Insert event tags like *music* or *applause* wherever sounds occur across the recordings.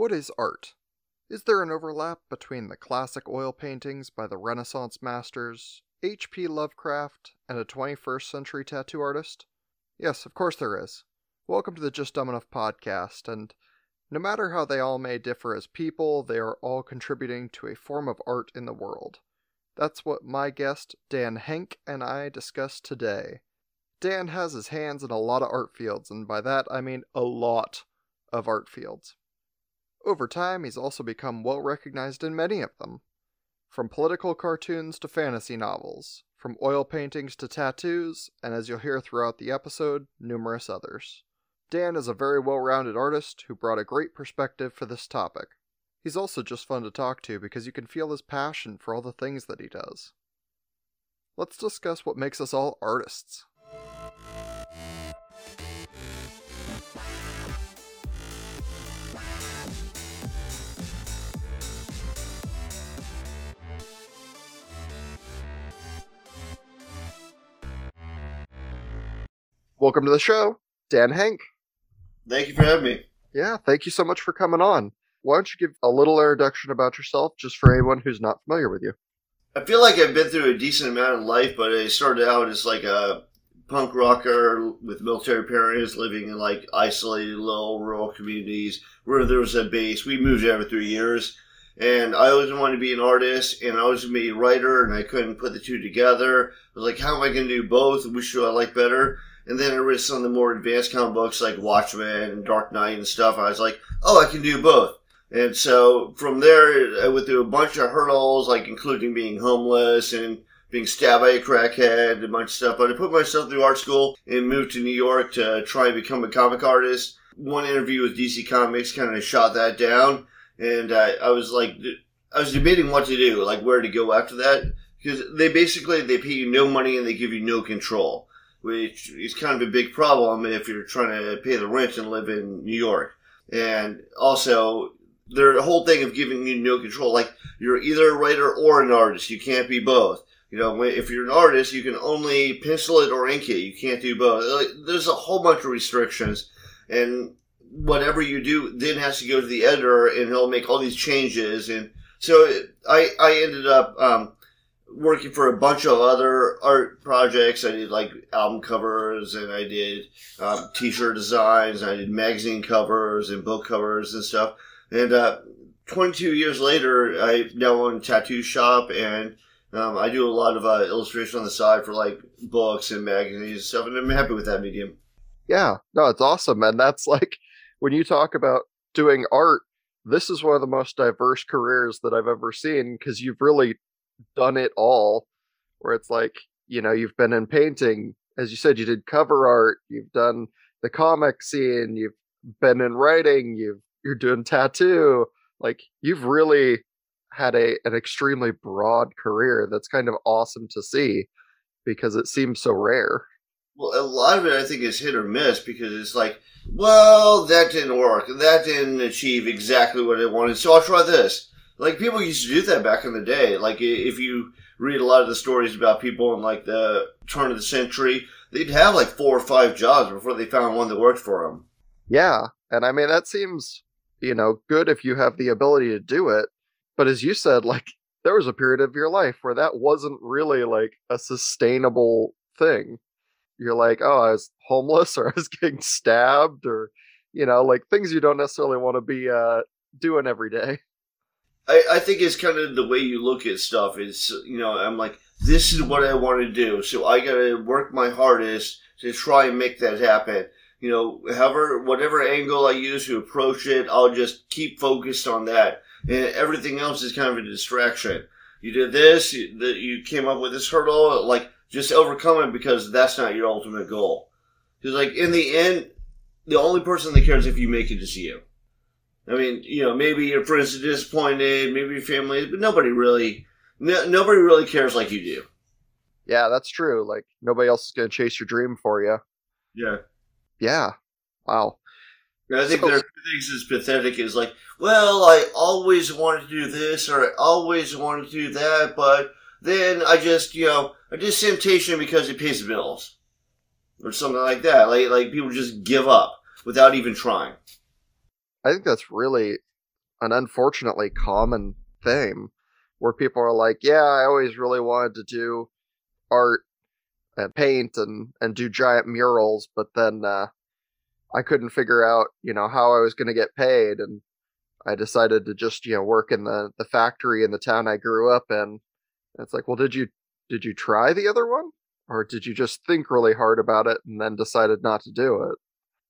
What is art? Is there an overlap between the classic oil paintings by the Renaissance masters, H.P. Lovecraft, and a 21st century tattoo artist? Yes, of course there is. Welcome to the Just Dumb Enough podcast, and no matter how they all may differ as people, they are all contributing to a form of art in the world. That's what my guest, Dan Henk, and I discuss today. Dan has his hands in a lot of art fields, and by that I mean a lot of art fields. Over time, he's also become well recognized in many of them. From political cartoons to fantasy novels, from oil paintings to tattoos, and as you'll hear throughout the episode, numerous others. Dan is a very well rounded artist who brought a great perspective for this topic. He's also just fun to talk to because you can feel his passion for all the things that he does. Let's discuss what makes us all artists. Welcome to the show, Dan Henk. Thank you for having me. Yeah, thank you so much for coming on. Why don't you give a little introduction about yourself just for anyone who's not familiar with you? I feel like I've been through a decent amount of life, but I started out as like a punk rocker with military parents living in like isolated little rural communities where there was a base. We moved every three years. And I always wanted to be an artist, and I always wanted to be a writer, and I couldn't put the two together. I was like, how am I going to do both? Which do I like better? And then I read some of the more advanced comic books like Watchmen and Dark Knight and stuff. I was like, oh, I can do both. And so from there, I went through a bunch of hurdles, like including being homeless and being stabbed by a crackhead and a bunch of stuff. But I put myself through art school and moved to New York to try and become a comic artist. One interview with DC Comics kind of shot that down. And I, I was like, I was debating what to do, like where to go after that. Because they basically, they pay you no money and they give you no control which is kind of a big problem if you're trying to pay the rent and live in New York. And also, their whole thing of giving you no control, like you're either a writer or an artist. You can't be both. You know, if you're an artist, you can only pencil it or ink it. You can't do both. Like, there's a whole bunch of restrictions, and whatever you do then has to go to the editor, and he'll make all these changes. And so I I ended up um, working for a bunch of other art projects. I did like album covers and I did um, t-shirt designs. I did magazine covers and book covers and stuff. And uh, 22 years later, I now own a tattoo shop and um, I do a lot of uh, illustration on the side for like books and magazines and stuff. And I'm happy with that medium. Yeah, no, it's awesome. And that's like when you talk about doing art, this is one of the most diverse careers that I've ever seen because you've really done it all where it's like you know you've been in painting as you said you did cover art you've done the comic scene you've been in writing you've you're doing tattoo like you've really had a an extremely broad career that's kind of awesome to see because it seems so rare. Well a lot of it i think is hit or miss because it's like well that didn't work. That didn't achieve exactly what i wanted so i'll try this like people used to do that back in the day. Like if you read a lot of the stories about people in like the turn of the century, they'd have like four or five jobs before they found one that worked for them. Yeah, and I mean that seems you know good if you have the ability to do it. But as you said, like there was a period of your life where that wasn't really like a sustainable thing. You're like, oh, I was homeless *laughs* or I was getting stabbed or you know, like things you don't necessarily want to be uh doing every day. I, I think it's kind of the way you look at stuff. Is you know, I'm like, this is what I want to do, so I got to work my hardest to try and make that happen. You know, however, whatever angle I use to approach it, I'll just keep focused on that, and everything else is kind of a distraction. You did this, you, you came up with this hurdle, like just overcome it because that's not your ultimate goal. Because like in the end, the only person that cares if you make it is you. I mean, you know, maybe your friends are disappointed, maybe your family, but nobody really, no, nobody really cares like you do. Yeah, that's true. Like nobody else is going to chase your dream for you. Yeah. Yeah. Wow. I think so, there are things as pathetic as like, well, I always wanted to do this or I always wanted to do that, but then I just, you know, I did temptation because it pays the bills or something like that. Like, like people just give up without even trying. I think that's really an unfortunately common theme where people are like, "Yeah, I always really wanted to do art and paint and and do giant murals, but then uh, I couldn't figure out, you know, how I was going to get paid, and I decided to just, you know, work in the the factory in the town I grew up in." And it's like, well, did you did you try the other one, or did you just think really hard about it and then decided not to do it?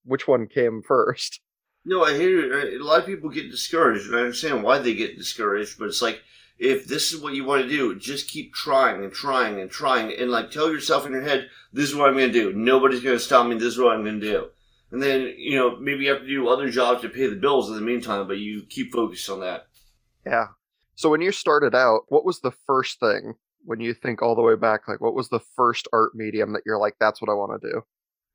Which one came *laughs* first? No, I hear a lot of people get discouraged, and I understand why they get discouraged. But it's like if this is what you want to do, just keep trying and trying and trying, and like tell yourself in your head, "This is what I'm going to do. Nobody's going to stop me. This is what I'm going to do." And then you know maybe you have to do other jobs to pay the bills in the meantime, but you keep focused on that. Yeah. So when you started out, what was the first thing when you think all the way back? Like, what was the first art medium that you're like, "That's what I want to do"?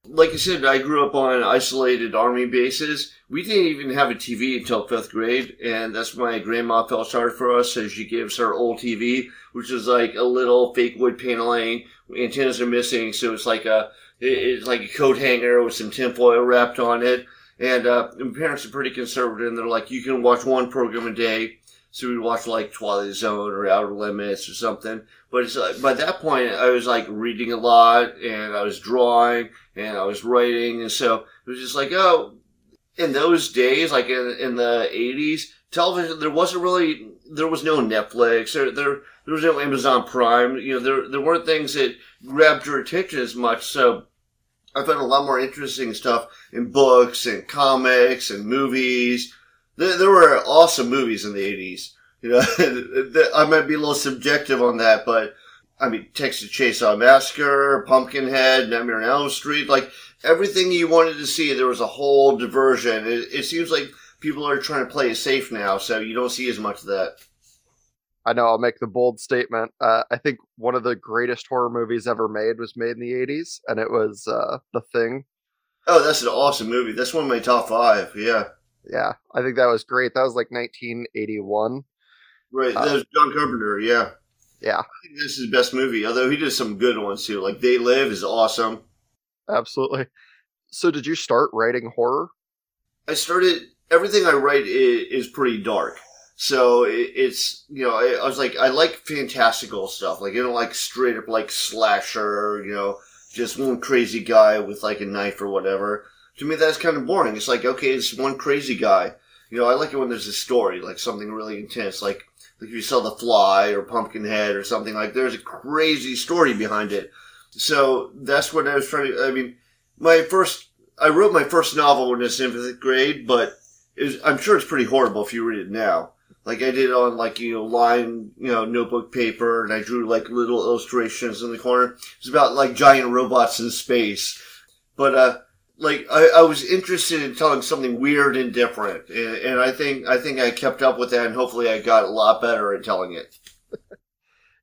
Like I said, I grew up on isolated army bases. We didn't even have a TV until fifth grade, and that's when my grandma felt sorry for us, so she gave us old TV, which is like a little fake wood paneling. Antennas are missing, so it's like a it's like a coat hanger with some tinfoil wrapped on it. And uh, my parents are pretty conservative, and they're like, you can watch one program a day. So we'd watch like Twilight Zone or Outer Limits or something. But it's like, by that point, I was like reading a lot and I was drawing and I was writing. And so it was just like, oh, in those days, like in, in the 80s, television, there wasn't really, there was no Netflix or there, there was no Amazon Prime. You know, there, there weren't things that grabbed your attention as much. So I found a lot more interesting stuff in books and comics and movies there, there were awesome movies in the 80s. You know, *laughs* I might be a little subjective on that, but I mean, Texas Chainsaw Massacre, Pumpkinhead, Nightmare on Elm Street, like everything you wanted to see, there was a whole diversion. It, it seems like people are trying to play it safe now, so you don't see as much of that. I know I'll make the bold statement. Uh, I think one of the greatest horror movies ever made was made in the 80s, and it was uh, The Thing. Oh, that's an awesome movie. That's one of my top five, yeah yeah, I think that was great. That was like 1981. Right, uh, that was John Carpenter. Yeah, yeah. I think this is his best movie. Although he did some good ones too. Like They Live is awesome. Absolutely. So, did you start writing horror? I started. Everything I write is, is pretty dark. So it, it's you know I, I was like I like fantastical stuff. Like you know like straight up like slasher. You know just one crazy guy with like a knife or whatever to me that's kind of boring. It's like okay, it's one crazy guy. You know, I like it when there's a story, like something really intense, like like if you saw The Fly or Pumpkinhead or something like. There's a crazy story behind it. So that's what I was trying to. I mean, my first, I wrote my first novel when I was in fifth grade, but was, I'm sure it's pretty horrible if you read it now. Like I did on like you know line you know notebook paper, and I drew like little illustrations in the corner. It's about like giant robots in space, but uh, like I, I, was interested in telling something weird and different, and, and, I think I think I kept up with that, and hopefully I got a lot better at telling it. *laughs*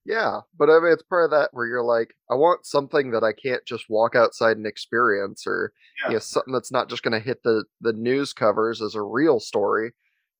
yeah, but I mean, it's part of that where you're like, I want something that I can't just walk outside and experience, or yeah. you know, something that's not just going to hit the the news covers as a real story.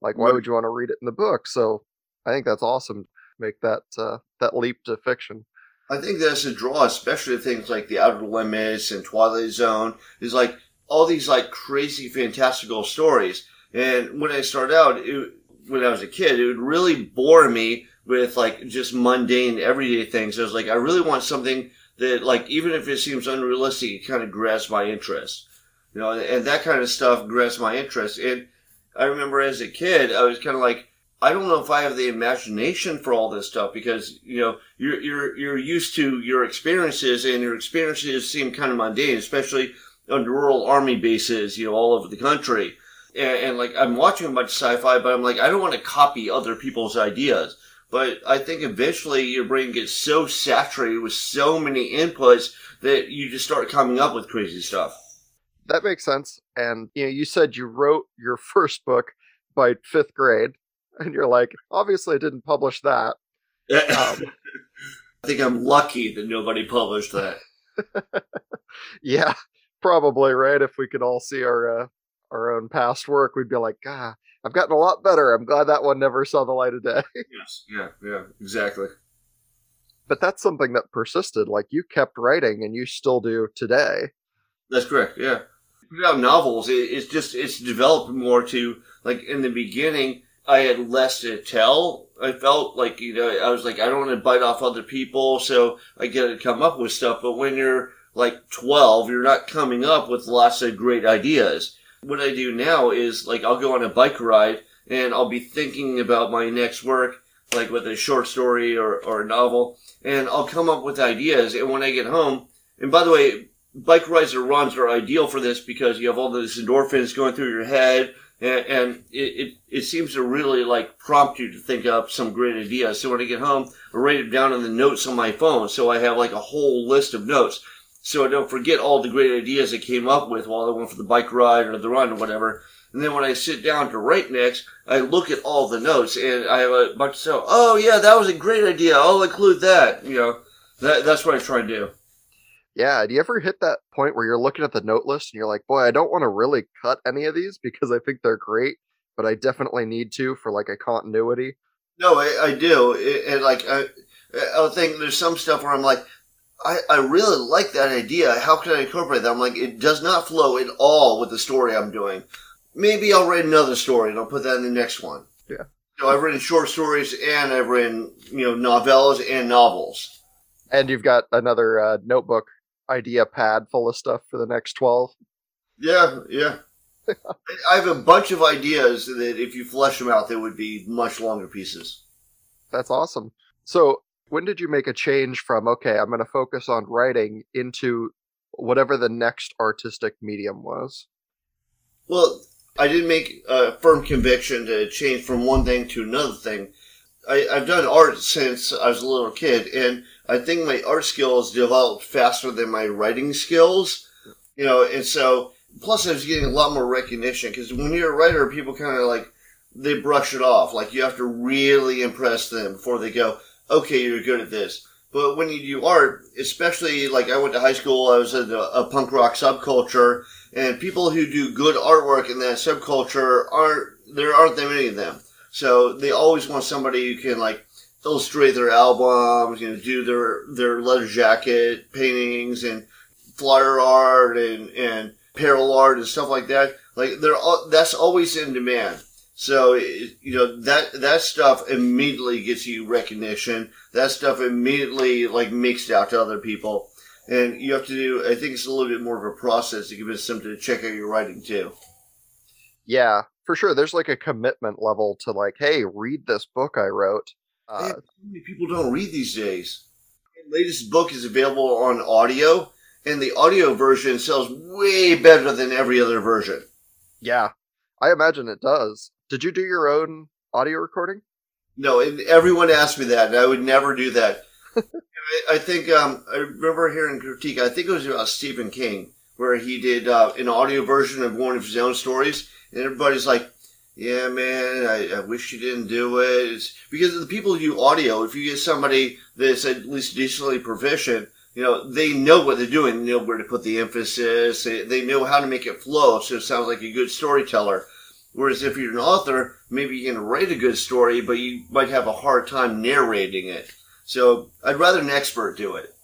Like, why right. would you want to read it in the book? So, I think that's awesome. Make that uh, that leap to fiction. I think that's a draw, especially things like the Outer Limits and Twilight Zone. Is like all these like crazy, fantastical stories. And when I started out, it, when I was a kid, it would really bore me with like just mundane, everyday things. I was like, I really want something that, like, even if it seems unrealistic, it kind of grabs my interest. You know, and that kind of stuff grabs my interest. And I remember as a kid, I was kind of like, I don't know if I have the imagination for all this stuff because you know you're you're you're used to your experiences and your experiences seem kind of mundane, especially on rural army bases, you know, all over the country. And, and like I'm watching a bunch of sci-fi, but I'm like I don't want to copy other people's ideas. But I think eventually your brain gets so saturated with so many inputs that you just start coming up with crazy stuff. That makes sense. And you know, you said you wrote your *laughs* first book by fifth grade and you're like, obviously, I didn't publish that. Um, *laughs* I think I'm lucky that nobody published that. *laughs* yeah, probably right. If we could all see our uh, our own past work, we'd be like, ah, I've gotten a lot better. I'm glad that one never saw the light of day. *laughs* yes, yeah, yeah, exactly. But that's something that persisted. Like you kept writing, and you still do today. That's correct. Yeah, about novels, it, it's just it's developed more to like in the beginning I had less to tell. I felt like, you know, I was like, I don't want to bite off other people, so I get to come up with stuff. But when you're like 12, you're not coming up with lots of great ideas. What I do now is like, I'll go on a bike ride and I'll be thinking about my next work, like with a short story or, or a novel, and I'll come up with ideas. And when I get home, and by the way, bike rides or runs are ideal for this because you have all those endorphins going through your head and, and it, it, it, seems to really like prompt you to think up some great ideas. So when I get home, I write it down in the notes on my phone. So I have like a whole list of notes. So I don't forget all the great ideas I came up with while I went for the bike ride or the run or whatever. And then when I sit down to write next, I look at all the notes and I have a bunch of stuff. Oh yeah, that was a great idea. I'll include that. You know, that, that's what I try and do. Yeah, do you ever hit that point where you're looking at the note list and you're like, boy, I don't want to really cut any of these because I think they're great, but I definitely need to for like a continuity? No, I, I do. It, and like, I, I think there's some stuff where I'm like, I, I really like that idea. How can I incorporate that? I'm like, it does not flow at all with the story I'm doing. Maybe I'll write another story and I'll put that in the next one. Yeah. So I've written short stories and I've written, you know, novellas and novels. And you've got another uh, notebook idea pad full of stuff for the next 12. Yeah, yeah. *laughs* I have a bunch of ideas that if you flesh them out, they would be much longer pieces. That's awesome. So, when did you make a change from, okay, I'm going to focus on writing into whatever the next artistic medium was? Well, I didn't make a firm conviction to change from one thing to another thing. I, I've done art since I was a little kid, and I think my art skills developed faster than my writing skills. You know, and so plus I was getting a lot more recognition because when you're a writer, people kind of like they brush it off. Like you have to really impress them before they go, okay, you're good at this. But when you do art, especially like I went to high school, I was in a, a punk rock subculture, and people who do good artwork in that subculture aren't there aren't that many of them. So they always want somebody who can like illustrate their albums, you know, do their their leather jacket paintings and flyer art and and apparel art and stuff like that. Like they're all, that's always in demand. So you know that that stuff immediately gets you recognition. That stuff immediately like makes it out to other people, and you have to do. I think it's a little bit more of a process to convince them to check out your writing too. Yeah, for sure. There's like a commitment level to like, hey, read this book I wrote. Uh, many people don't read these days. The latest book is available on audio, and the audio version sells way better than every other version. Yeah, I imagine it does. Did you do your own audio recording? No, everyone asked me that, and I would never do that. *laughs* I, I, think um, I remember hearing critique. I think it was about Stephen King, where he did uh, an audio version of one of his own stories, and everybody's like, yeah, man, I, I, wish you didn't do it. It's because the people who do audio, if you get somebody that's at least decently proficient, you know, they know what they're doing. They know where to put the emphasis. They, they know how to make it flow so it sounds like a good storyteller. Whereas if you're an author, maybe you can write a good story, but you might have a hard time narrating it. So I'd rather an expert do it.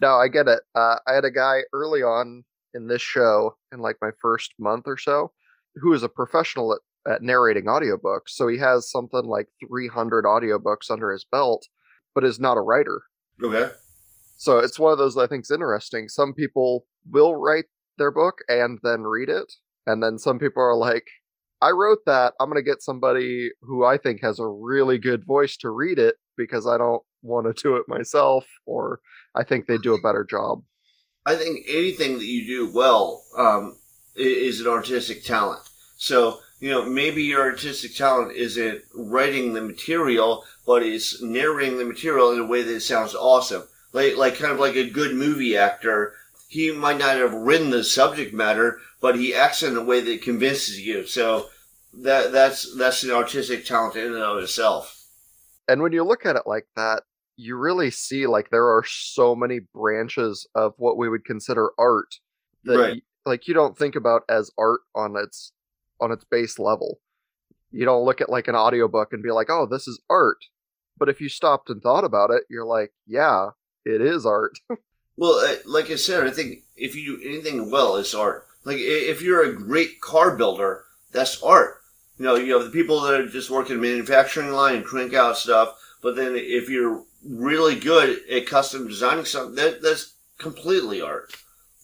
No, I get it. Uh, I had a guy early on in this show, in like my first month or so, who is a professional at at narrating audiobooks. So he has something like 300 audiobooks under his belt, but is not a writer. Okay. So it's one of those I think is interesting. Some people will write their book and then read it. And then some people are like, I wrote that. I'm going to get somebody who I think has a really good voice to read it because I don't want to do it myself or I think they do a better job. I think anything that you do well um, is an artistic talent. So you know, maybe your artistic talent isn't writing the material, but is narrating the material in a way that sounds awesome. Like, like kind of like a good movie actor. He might not have written the subject matter, but he acts in a way that convinces you. So that that's that's an artistic talent in and of itself. And when you look at it like that, you really see like there are so many branches of what we would consider art that right. like you don't think about as art on its on its base level. You don't look at like an audiobook and be like, "Oh, this is art." But if you stopped and thought about it, you're like, "Yeah, it is art." *laughs* well, uh, like I said, I think if you do anything well, it's art. Like if you're a great car builder, that's art. You know, you have the people that are just working manufacturing line and crank out stuff. But then if you're really good at custom designing something, that, that's completely art.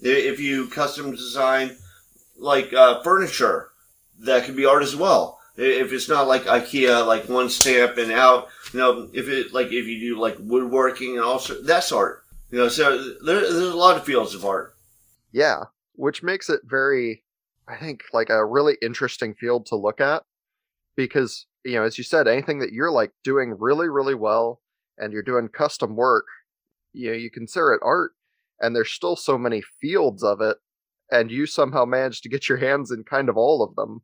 If you custom design like uh, furniture, that could be art as well. If it's not like IKEA, like one stamp and out, you know, if it like if you do like woodworking and all also that's art. You know, so there, there's a lot of fields of art. Yeah, which makes it very, I think, like a really interesting field to look at because you know, as you said, anything that you're like doing really, really well and you're doing custom work, you know, you consider it art, and there's still so many fields of it, and you somehow managed to get your hands in kind of all of them.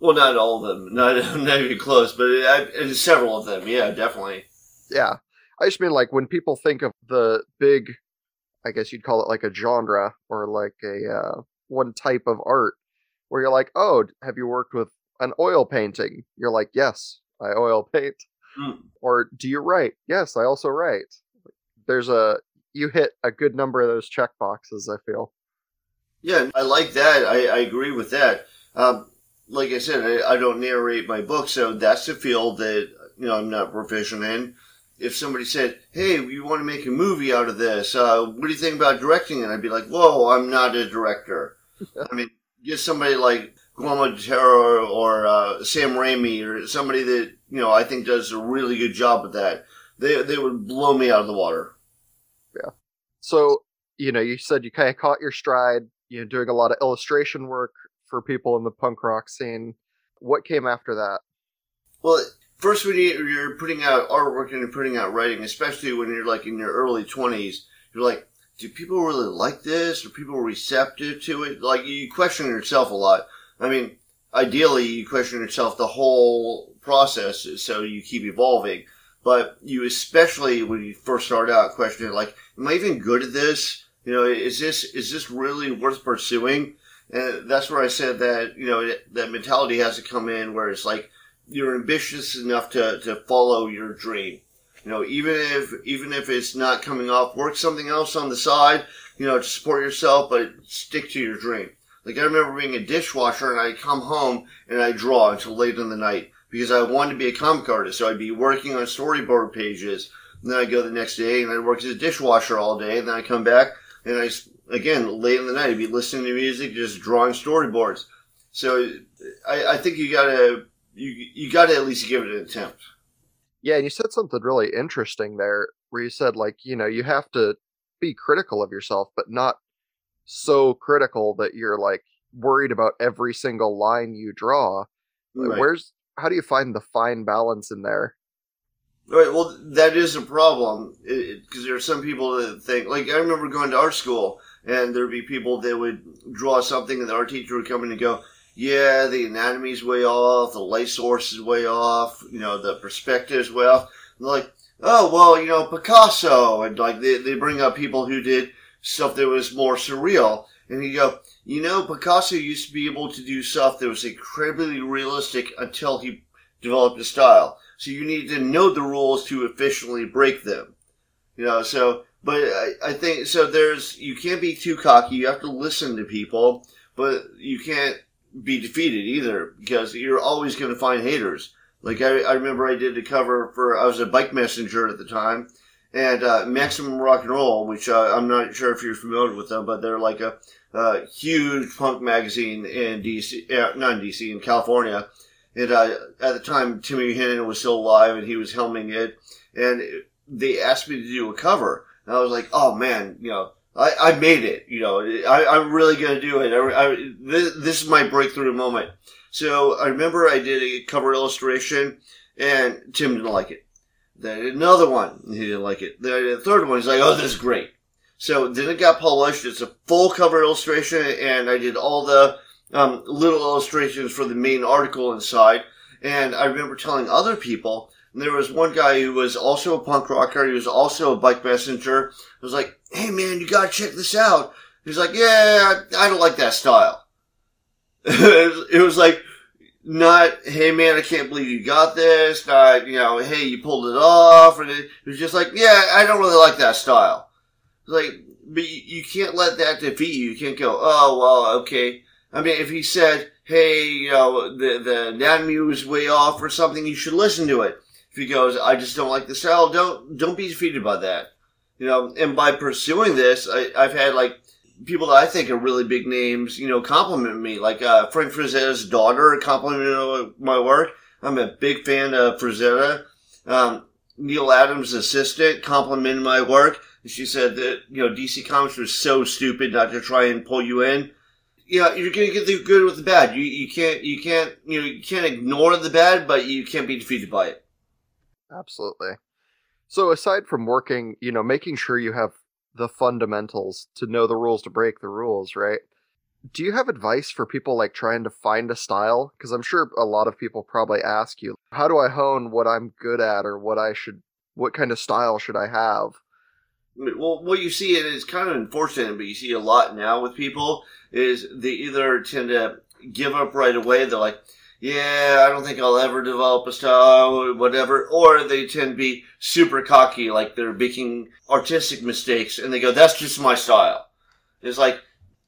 Well, not all of them, not, *laughs* not even close, but I, several of them. Yeah, definitely. Yeah, I just mean like when people think of the big, I guess you'd call it like a genre or like a uh, one type of art, where you're like, oh, have you worked with an oil painting? You're like, yes, I oil paint. Mm. Or do you write? Yes, I also write. There's a you hit a good number of those check boxes. I feel. Yeah, I like that. I, I agree with that. Um, like I said, I, I, don't narrate my book, so that's a field that you know I'm not proficient in. If somebody said, "Hey, you want to make a movie out of this? Uh, what do you think about directing it?" I'd be like, "Whoa, I'm not a director." *laughs* I mean, get somebody like Guillermo del Toro or uh, Sam Raimi or somebody that you know I think does a really good job with that. They they would blow me out of the water. Yeah. So you know, you said you kind of caught your stride. You know, doing a lot of illustration work for people in the punk rock scene. What came after that? Well, first when you're putting out artwork and you're putting out writing, especially when you're like in your early twenties, you're like, do people really like this? Are people receptive to it? Like you question yourself a lot. I mean, ideally, you question yourself the whole process so you keep evolving. But you especially when you first start out questioning like, am I even good at this? You know, is this is this really worth pursuing? And that's where I said that you know that mentality has to come in where it's like you're ambitious enough to, to follow your dream. You know, even if even if it's not coming off, work something else on the side. You know, to support yourself, but stick to your dream. Like I remember being a dishwasher and I'd come home and I'd draw until late in the night because I wanted to be a comic artist. So I'd be working on storyboard pages. And then I'd go the next day and I'd work as a dishwasher all day. And then I'd come back and I, again, late in the night, I'd be listening to music, just drawing storyboards. So I, I think you gotta, you, you gotta at least give it an attempt. Yeah. And you said something really interesting there where you said like, you know, you have to be critical of yourself, but not so critical that you're like worried about every single line you draw. Right. Where's how do you find the fine balance in there? Right. Well, that is a problem because there are some people that think like I remember going to art school and there'd be people that would draw something and the art teacher would come in and go, "Yeah, the anatomy's way off, the light source is way off, you know, the perspective way off." And like, oh well, you know, Picasso and like they they bring up people who did stuff that was more surreal. And you go, you know, Picasso used to be able to do stuff that was incredibly realistic until he developed a style. So you need to know the rules to efficiently break them. You know, so, but I, I think, so there's, you can't be too cocky. You have to listen to people, but you can't be defeated either because you're always going to find haters. Like I, I remember I did a cover for, I was a bike messenger at the time and uh, Maximum Rock and Roll, which uh, I'm not sure if you're familiar with them, but they're like a, a huge punk magazine in DC, uh, not in DC, in California. And uh, at the time, Tim Yohannan was still alive, and he was helming it. And they asked me to do a cover, and I was like, "Oh man, you know, I, I made it. You know, I, am really gonna do it. I, I, this, this is my breakthrough moment." So I remember I did a cover illustration, and Tim didn't like it. Then another one, he didn't like it. Then the third one, he's like, "Oh, this is great." So then it got published. It's a full cover illustration, and I did all the um, little illustrations for the main article inside. And I remember telling other people. There was one guy who was also a punk rocker. He was also a bike messenger. I was like, "Hey, man, you gotta check this out." He's like, "Yeah, I don't like that style." *laughs* it was like not, hey man, I can't believe you got this. Not, you know, hey, you pulled it off. And it, was just like, yeah, I don't really like that style. Like, but you, you can't let that defeat you. You can't go, oh, well, okay. I mean, if he said, hey, you know, the, the anatomy was way off or something, you should listen to it. If he goes, I just don't like the style, don't, don't be defeated by that. You know, and by pursuing this, I, I've had like people that I think are really big names, you know, compliment me. Like uh, Frank Frazetta's daughter complimented my work. I'm a big fan of Frazetta. Um, Neal Adams' assistant complimented my work. She said that you know DC Comics was so stupid not to try and pull you in. Yeah, you're gonna get the good with the bad. You you can't you can't you know you can't ignore the bad, but you can't be defeated by it. Absolutely. So aside from working, you know, making sure you have the fundamentals to know the rules to break the rules, right? Do you have advice for people like trying to find a style? Because I'm sure a lot of people probably ask you, how do I hone what I'm good at or what I should, what kind of style should I have? Well, what you see, and it's kind of unfortunate, but you see a lot now with people, is they either tend to give up right away. They're like, yeah, I don't think I'll ever develop a style or whatever. Or they tend to be super cocky, like they're making artistic mistakes and they go, that's just my style. It's like,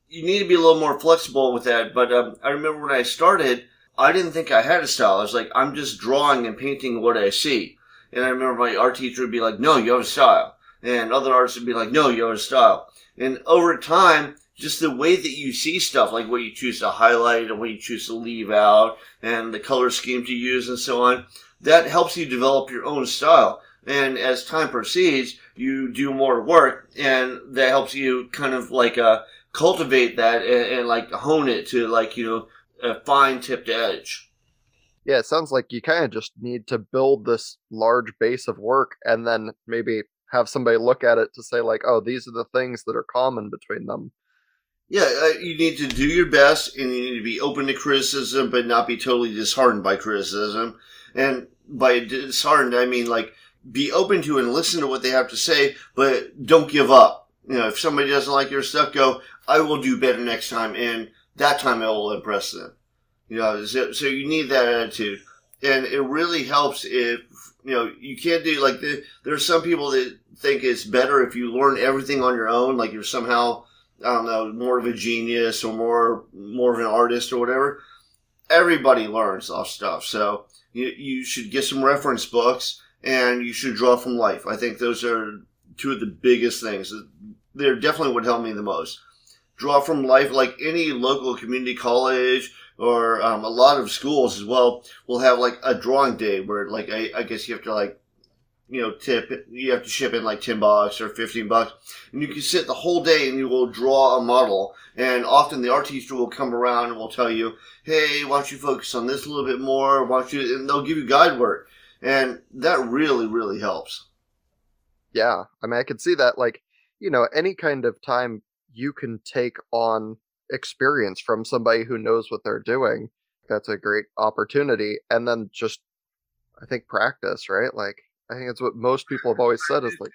you need to be a little more flexible with that. But um, I remember when I started, I didn't think I had a style. I was like, I'm just drawing and painting what I see. And I remember my art teacher would be like, no, you have a style. And other artists would be like, no, you have a style. And over time, just the way that you see stuff, like what you choose to highlight and what you choose to leave out, and the color scheme to use and so on, that helps you develop your own style. And as time proceeds, you do more work, and that helps you kind of like uh, cultivate that and, and like hone it to like you know a fine tipped edge. Yeah, it sounds like you kind of just need to build this large base of work, and then maybe have somebody look at it to say like, oh, these are the things that are common between them yeah, uh, you need to do your best and you need to be open to criticism, but not be totally disheartened by criticism. And by disheartened, I mean like be open to and listen to what they have to say, but don't give up. You know, if somebody doesn't like your stuff, go, I will do better next time. And that time it will impress them. You know, so, so you need that attitude. And it really helps if, you know, you can't do like the, there are some people that think it's better if you learn everything on your own, like you're somehow I don't know, more of a genius or more more of an artist or whatever. Everybody learns off stuff, so you you should get some reference books and you should draw from life. I think those are two of the biggest things. They definitely would help me the most. Draw from life, like any local community college or um, a lot of schools as well, will have like a drawing day where, like, I, I guess you have to like you know, tip, you have to ship in like 10 bucks or 15 bucks. And you can sit the whole day and you will draw a model. And often the art teacher will come around and will tell you, hey, why don't you focus on this a little bit more? Why don't you, and they'll give you guide work. And that really, really helps. Yeah. I mean, I can see that, like, you know, any kind of time you can take on experience from somebody who knows what they're doing, that's a great opportunity. And then just, I think, practice, right? Like, I think that's what most people have always said is like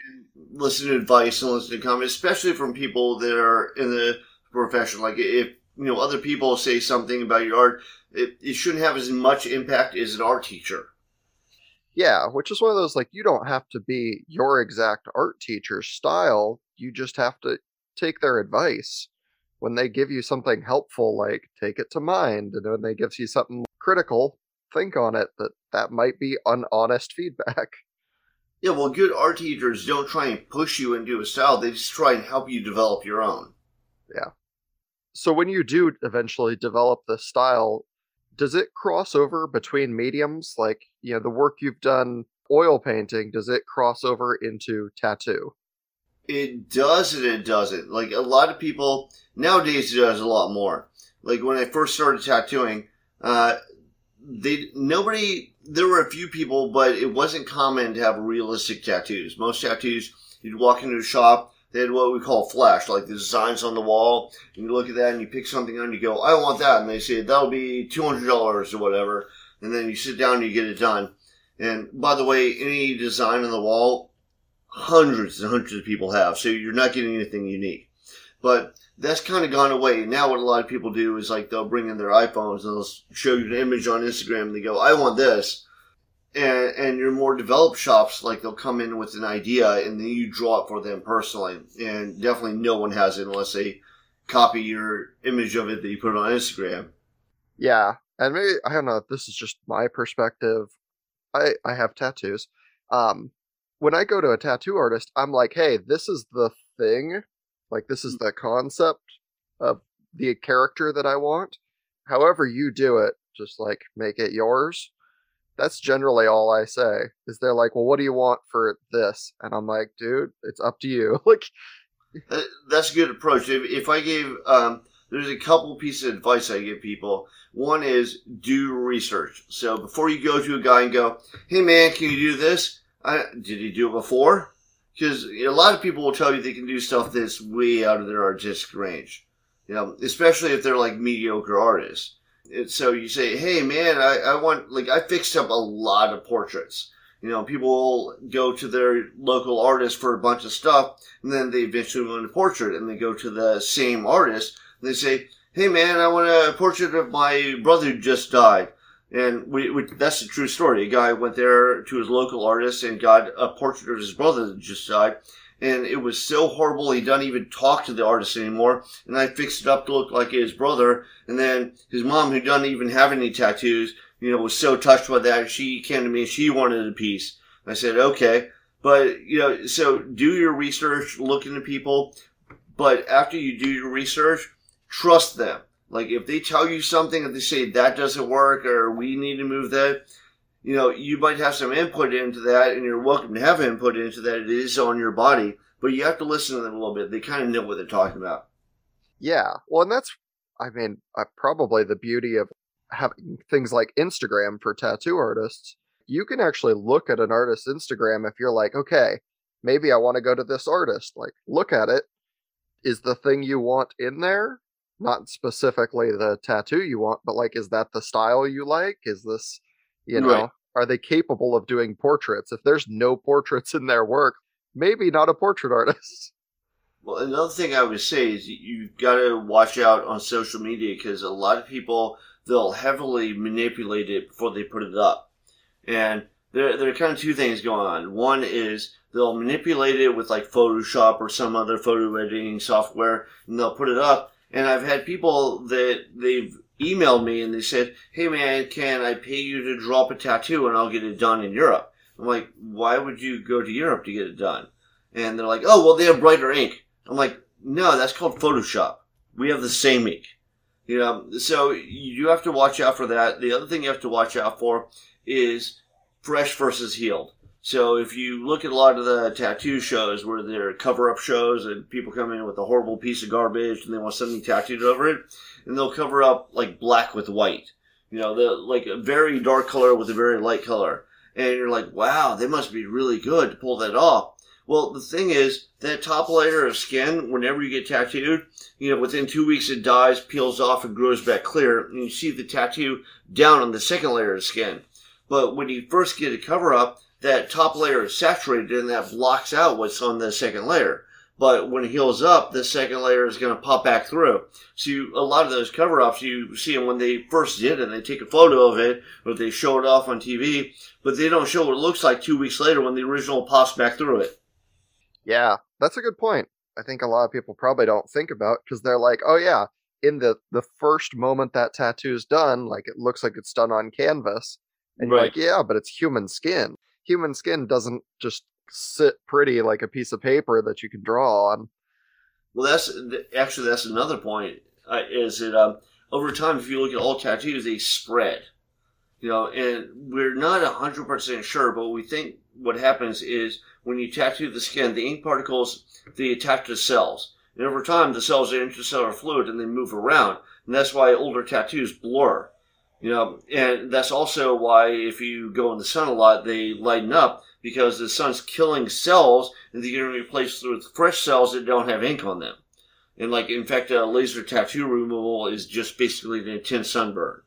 listen to advice and listen to comments, especially from people that are in the profession. Like if you know other people say something about your art, it, it shouldn't have as much impact as an art teacher. Yeah, which is one of those like you don't have to be your exact art teacher's style. You just have to take their advice. When they give you something helpful, like take it to mind, and when they give you something critical, think on it. That that might be unhonest *laughs* feedback. Yeah, well, good art teachers don't try and push you into a style. They just try and help you develop your own. Yeah. So when you do eventually develop the style, does it cross over between mediums? Like, you know, the work you've done oil painting, does it cross over into tattoo? It does and it doesn't. Like a lot of people nowadays it does a lot more. Like when I first started tattooing, uh, they nobody there were a few people, but it wasn't common to have realistic tattoos. Most tattoos, you'd walk into a shop, they had what we call flash, like the designs on the wall, and you look at that and you pick something and you go, I want that, and they say that'll be two hundred dollars or whatever, and then you sit down and you get it done. And by the way, any design on the wall, hundreds and hundreds of people have, so you're not getting anything unique. But that's kind of gone away. Now, what a lot of people do is like they'll bring in their iPhones and they'll show you an image on Instagram and they go, I want this. And, and your more developed shops, like they'll come in with an idea and then you draw it for them personally. And definitely no one has it unless they copy your image of it that you put on Instagram. Yeah, and maybe I don't know. This is just my perspective. I I have tattoos. Um, when I go to a tattoo artist, I'm like, hey, this is the thing. Like, this is the concept of the character that I want. However, you do it, just like make it yours. That's generally all I say. Is they're like, well, what do you want for this? And I'm like, dude, it's up to you. *laughs* like, Uh, That's a good approach. If, if I gave, um, there's a couple pieces of advice I give people. One is do research. So before you go to a guy and go, hey man, can you do this? I, did he do it before? Because a lot of people will tell you they can do stuff that's way out of their artistic range. You know, especially if they're like mediocre artists. And so you say, hey man, I, I want, like, I fixed up a lot of portraits. You know, people will go to their local artist for a bunch of stuff, and then they eventually want a portrait, and they go to the same artist, and they say, hey man, I want a portrait of my brother who just died. And we, we, that's a true story. A guy went there to his local artist and got a portrait of his brother that just died. And it was so horrible he doesn't even talk to the artist anymore. And I fixed it up to look like his brother. And then his mom, who doesn't even have any tattoos, you know, was so touched by that. She came to me and she wanted a piece. I said, okay. But, you know, so do your research, look into people. But after you do your research, trust them. Like if they tell you something, if they say that doesn't work or we need to move that, you know, you might have some input into that and you're welcome to have input into that. It is on your body, but you have to listen to them a little bit. They kind of know what they're talking about. yeah. Well, and that's, I mean, uh, probably the beauty of having things like Instagram for tattoo artists. You can actually look at an artist's Instagram if you're like, okay, maybe I want to go to this artist. Like, look at it. Is the thing you want in there? Not specifically the tattoo you want, but like, is that the style you like? Is this, you know, Right. are they capable of doing portraits? If there's no portraits in their work, maybe not a portrait *laughs* artist. Well, another thing I would say is you- you've got to watch out on social media because a lot of people they'll heavily manipulate it before they put it up, and there there are kind of two things going on. One is they'll manipulate it with like Photoshop or some other photo editing software, and they'll put it up. And I've had people that they've emailed me and they said, "Hey man, can I pay you to drop a tattoo and I'll get it done in Europe?" I'm like, "Why would you go to Europe to get it done?" And they're like, "Oh, well, they have brighter ink." I'm like, no, that's called Photoshop. We have the same ink. You know, so you have to watch out for that. The other thing you have to watch out for is fresh versus healed. So if you look at a lot of the tattoo shows where they're cover up shows and people come in with a horrible piece of garbage and they want something tattooed over it, and they'll cover up like black with white. You know, the like a very dark color with a very light color. And you're like, wow, they must be really good to pull that off. Well, the thing is, that top layer of skin, whenever you get tattooed, you know, within two weeks it dies, peels off, and grows back clear, and you see the tattoo down on the second layer of skin. But when you first get a cover up, that top layer is saturated and that blocks out what's on the second layer. But when it heals up, the second layer is going to pop back through. So you, a lot of those cover ups, you see them when they first did it, and they take a photo of it, or they show it off on TV, but they don't show what it looks like two weeks later when the original pops back through it. Yeah, that's a good point. I think a lot of people probably don't think about because they're like, oh yeah, in the the first moment that tattoo's done, like it looks like it's done on canvas, and you're like, yeah, but it's human skin. Human skin doesn't just sit pretty like a piece of paper that you can draw on. Well, that's actually that's another point. Uh, is that um, over time, if you look at all tattoos, they spread. You know, and we're not hundred percent sure, but we think what happens is when you tattoo the skin, the ink particles they attach to cells, and over time, the cells are intracellular fluid and they move around, and that's why older tattoos blur. You know, and that's also why if you go in the sun a lot, they lighten up because the sun's killing cells and they're getting replaced with fresh cells that don't have ink on them. And like, in fact, uh, laser tattoo removal is just basically an intense sunburn.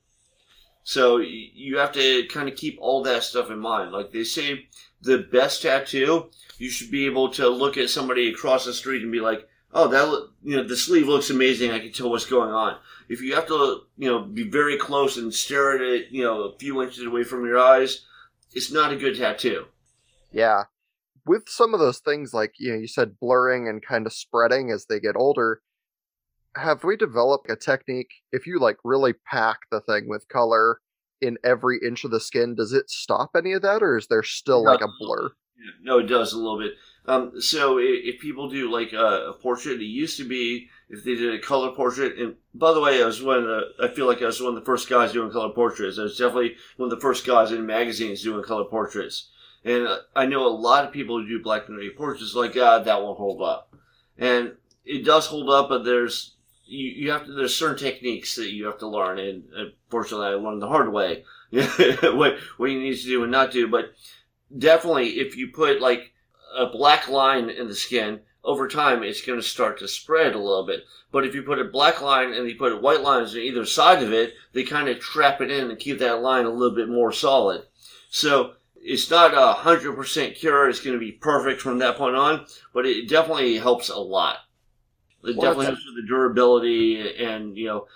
So you have to kind of keep all that stuff in mind. Like they say, the best tattoo, you should be able to look at somebody across the street and be like, "Oh, that you know the sleeve looks amazing. I can tell what's going on." If you have to, you know, be very close and stare at it, you know, a few inches away from your eyes, it's not a good tattoo. Yeah. With some of those things, like, you know, you said blurring and kind of spreading as they get older, have we developed a technique if you like really pack the thing with color in every inch of the skin does it stop any of that or is there still like a blur no it does a little bit um, so if people do like a, a, portrait it used to be if they did a color portrait and by the way i was one of the, i feel like i was one of the first guys doing color portraits. I was definitely one of the first guys in magazines doing color portraits. And i know a lot of people who do black and white portraits like ah, that won't hold up. And it does hold up but there's you, you have to there's certain techniques that you have to learn and unfortunately i learned the hard way *laughs* what what you need to do and not do. But definitely if you put like a black line in the skin over time it's going to start to spread a little bit. But if you put a black line and you put white lines on either side of it they kind of trap it in and keep that line a little bit more solid. So it's not a hundred percent cure it's going to be perfect from that point on but it definitely helps a lot. It well, definitely helps with the durability, and you know,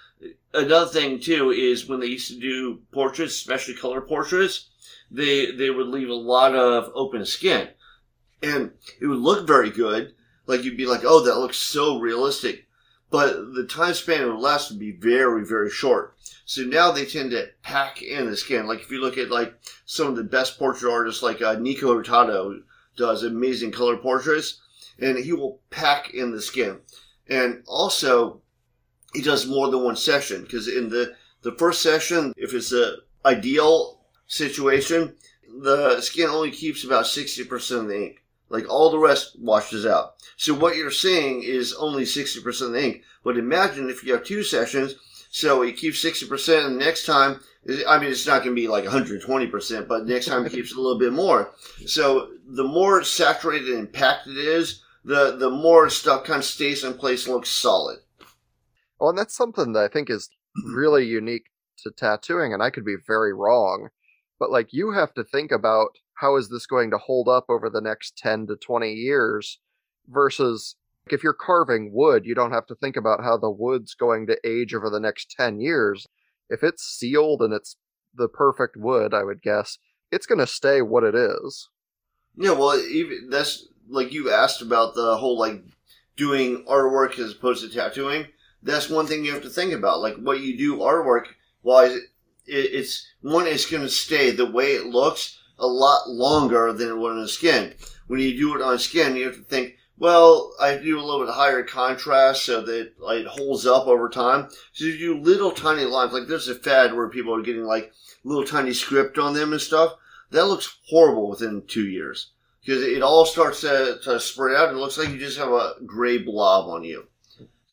another thing too is when they used to do portraits, especially color portraits, they they would leave a lot of open skin, and it would look very good. Like you'd be like, oh, that looks so realistic, but the time span it would last would be very very short. So now they tend to pack in the skin. Like if you look at like some of the best portrait artists, like uh, Nikko Hurtado does amazing color portraits, and he will pack in the skin and also he does more than one session because in the the first session, if it's a ideal situation, the skin only keeps about sixty percent of the ink. Like all the rest washes out. So what you're seeing is only sixty percent of the ink. But imagine if you have two sessions, so it keeps sixty percent, and the next time, I mean, it's not going to be like 120 percent, but next time it *laughs* keeps a little bit more. So the more saturated and packed it is, the the more stuff kind of stays in place and looks solid. Well, and that's something that I think is *clears throat* really unique to tattooing, and I could be very wrong, but like you have to think about how is this going to hold up over the next 10 to 20 years versus if you're carving wood, you don't have to think about how the wood's going to age over the next 10 years. If it's sealed and it's the perfect wood, I would guess, it's going to stay what it is. Yeah, well, even that's like you asked about the whole like doing artwork as opposed to tattooing. That's one thing you have to think about. Like what you do artwork wise, it, it's one is going to stay the way it looks a lot longer than it would on skin. When you do it on skin, you have to think, well, I do a little bit higher contrast so that it holds up over time. So you do little tiny lines. Like there's a fad where people are getting like little tiny script on them and stuff. That looks horrible within two years because it all starts to, to spread out and it looks like you just have a gray blob on you.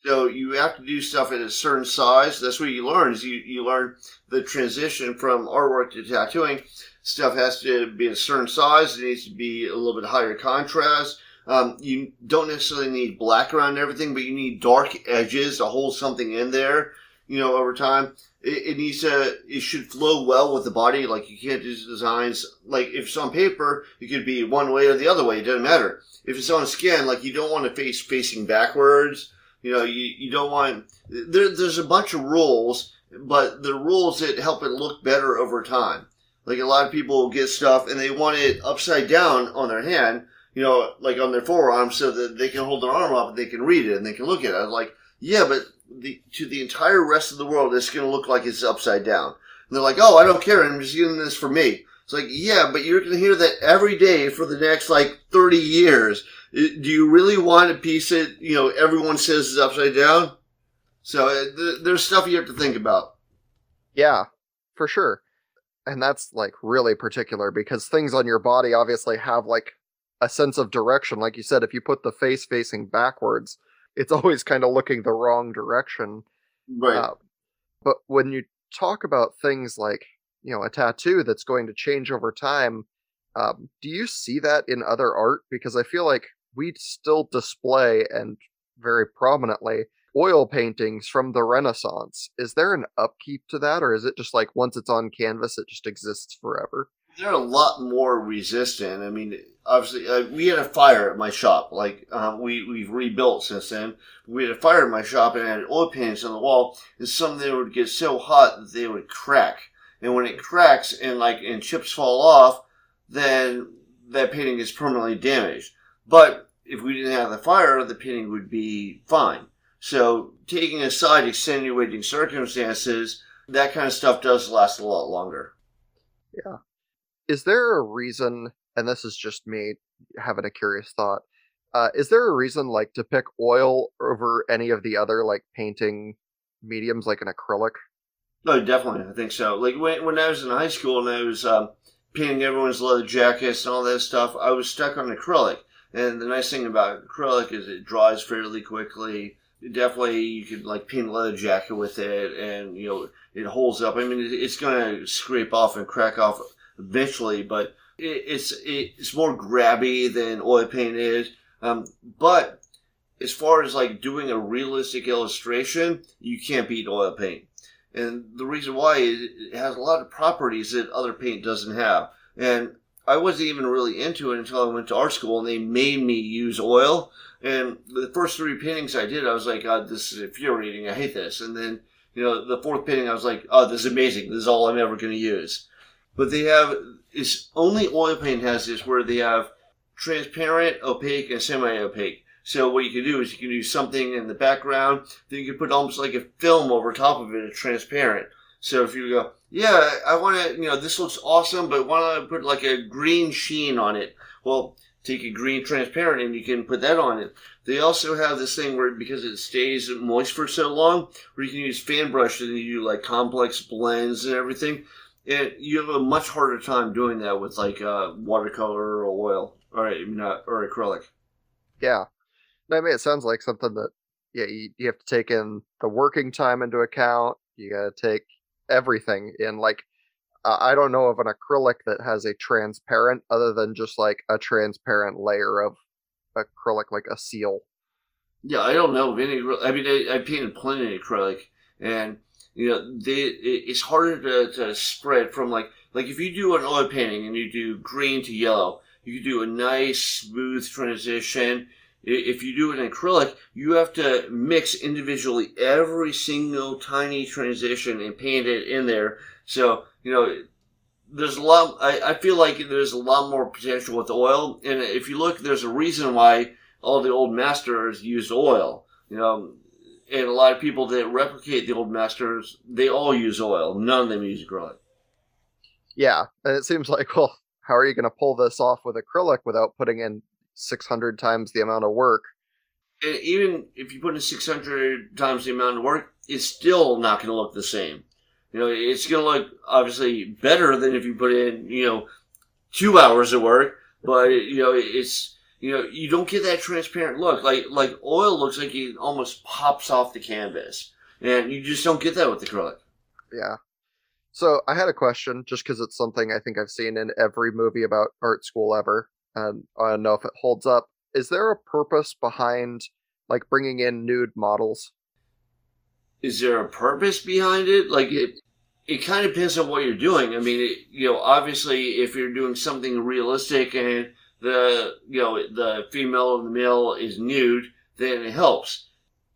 So you have to do stuff at a certain size. That's what you learn is you, you learn the transition from artwork to tattooing. Stuff has to be a certain size. It needs to be a little bit higher contrast. Um, you don't necessarily need black around everything, but you need dark edges to hold something in there, you know, over time it, it, needs to it should flow well with the body. Like you can't do designs like if it's on paper, it could be one way or the other way. It doesn't matter. If it's on skin, like you don't want to face facing backwards. You know, you, you don't want there, there's a bunch of rules, but the rules that help it look better over time. Like a lot of people get stuff and they want it upside down on their hand, you know, like on their forearm so that they can hold their arm up and they can read it and they can look at it. I'm Like, yeah, but the to the entire rest of the world, it's going to look like it's upside down. And they're like, "Oh, I don't care. I'm just getting this for me." It's like, yeah, but you're going to hear that every day for the next like 30 years. Do you really want a piece that you know everyone says is upside down? So uh, there's stuff you have to think about. Yeah, for sure. And that's like really particular because things on your body obviously have like a sense of direction. Like you said, if you put the face facing backwards, it's *laughs* always kind of looking the wrong direction. Right. Uh, but when you talk about things like you know a tattoo that's going to change over time, um, do you see that in other art? Because I feel like we still display and very prominently oil paintings from the Renaissance. Is there an upkeep to that, or is it just like once it's on canvas, it just exists forever? They're a lot more resistant. I mean, obviously, uh, we had a fire at my shop. Like uh, we we've rebuilt since then. We had a fire in my shop and had oil paintings on the wall, and some of them would get so hot that they would crack. And when it cracks and like and chips fall off, then that painting is permanently damaged. But if we didn't have the fire, the painting would be fine. So, taking aside extenuating circumstances, that kind of stuff does last a lot longer. Yeah. Is there a reason, and this is just me having a curious thought, uh, is there a reason like to pick oil over any of the other like painting mediums like an acrylic? No, definitely, I think so. Like when when I was in high school and I was um, painting everyone's leather jackets and all that stuff, I was stuck on acrylic. And the nice thing about acrylic is it dries fairly quickly. Definitely, you could like paint a leather jacket with it, and you know it holds up. I mean, it's going to scrape off and crack off eventually, but it's it's more grabby than oil paint is. Um, but as far as like doing a realistic illustration, you can't beat oil paint. And the reason why is it has a lot of properties that other paint doesn't have. And I wasn't even really into it until I went to art school and they made me use oil. And the first three paintings I did, I was like, God, this is infuriating. I hate this. And then, you know, the fourth painting, I was like, oh, this is amazing. This is all I'm ever going to use. But they have, it's only oil paint has this where they have transparent, opaque, and semi-opaque. So what you can do is you can do something in the background, then you can put almost like a film over top of it, transparent. So if you go, yeah, I want to, you know, this looks awesome, but why don't I put like a green sheen on it? Well, take a green transparent and you can put that on it. They also have this thing where because it stays moist for so long, where you can use fan brush and you do like complex blends and everything. And you have a much harder time doing that with like uh, watercolor or oil or not or acrylic. Yeah, I mean it sounds like something that yeah you, you have to take in the working time into account. You got to take everything in. Like uh, Uh, I don't know of an acrylic that has a transparent other than just like a transparent layer of acrylic, like a seal. Yeah, I don't know of any. I mean, I, I painted plenty of acrylic, and you know, they it's harder to, to spread from like like if you do an oil painting and you do green to yellow, you do a nice smooth transition. If you do an acrylic, you have to mix individually every single tiny transition and paint it in there. So, you know, there's a lot, I, I feel like there's a lot more potential with oil. And if you look, there's a reason why all the old masters used oil. You know, and a lot of people that replicate the old masters, they all use oil. None of them use acrylic. Yeah, and it seems like well, how are you going to pull this off with acrylic without putting in 600 times the amount of work? And even if you put in 600 times the amount of work, it's still not going to look the same. You know, it's going to look obviously better than if you put in, you know, two hours of work, but you know, it's you know, you don't get that transparent look. Like like oil looks like it almost pops off the canvas, and you just don't get that with acrylic. Yeah. So I had a question, just because it's something I think I've seen in every movie about art school ever, and I don't know if it holds up. Is there a purpose behind like bringing in nude models? Is there a purpose behind it? Like it, it kind of depends on what you're doing. I mean, it, you know, obviously, if you're doing something realistic and the you know the female and the male is nude, then it helps.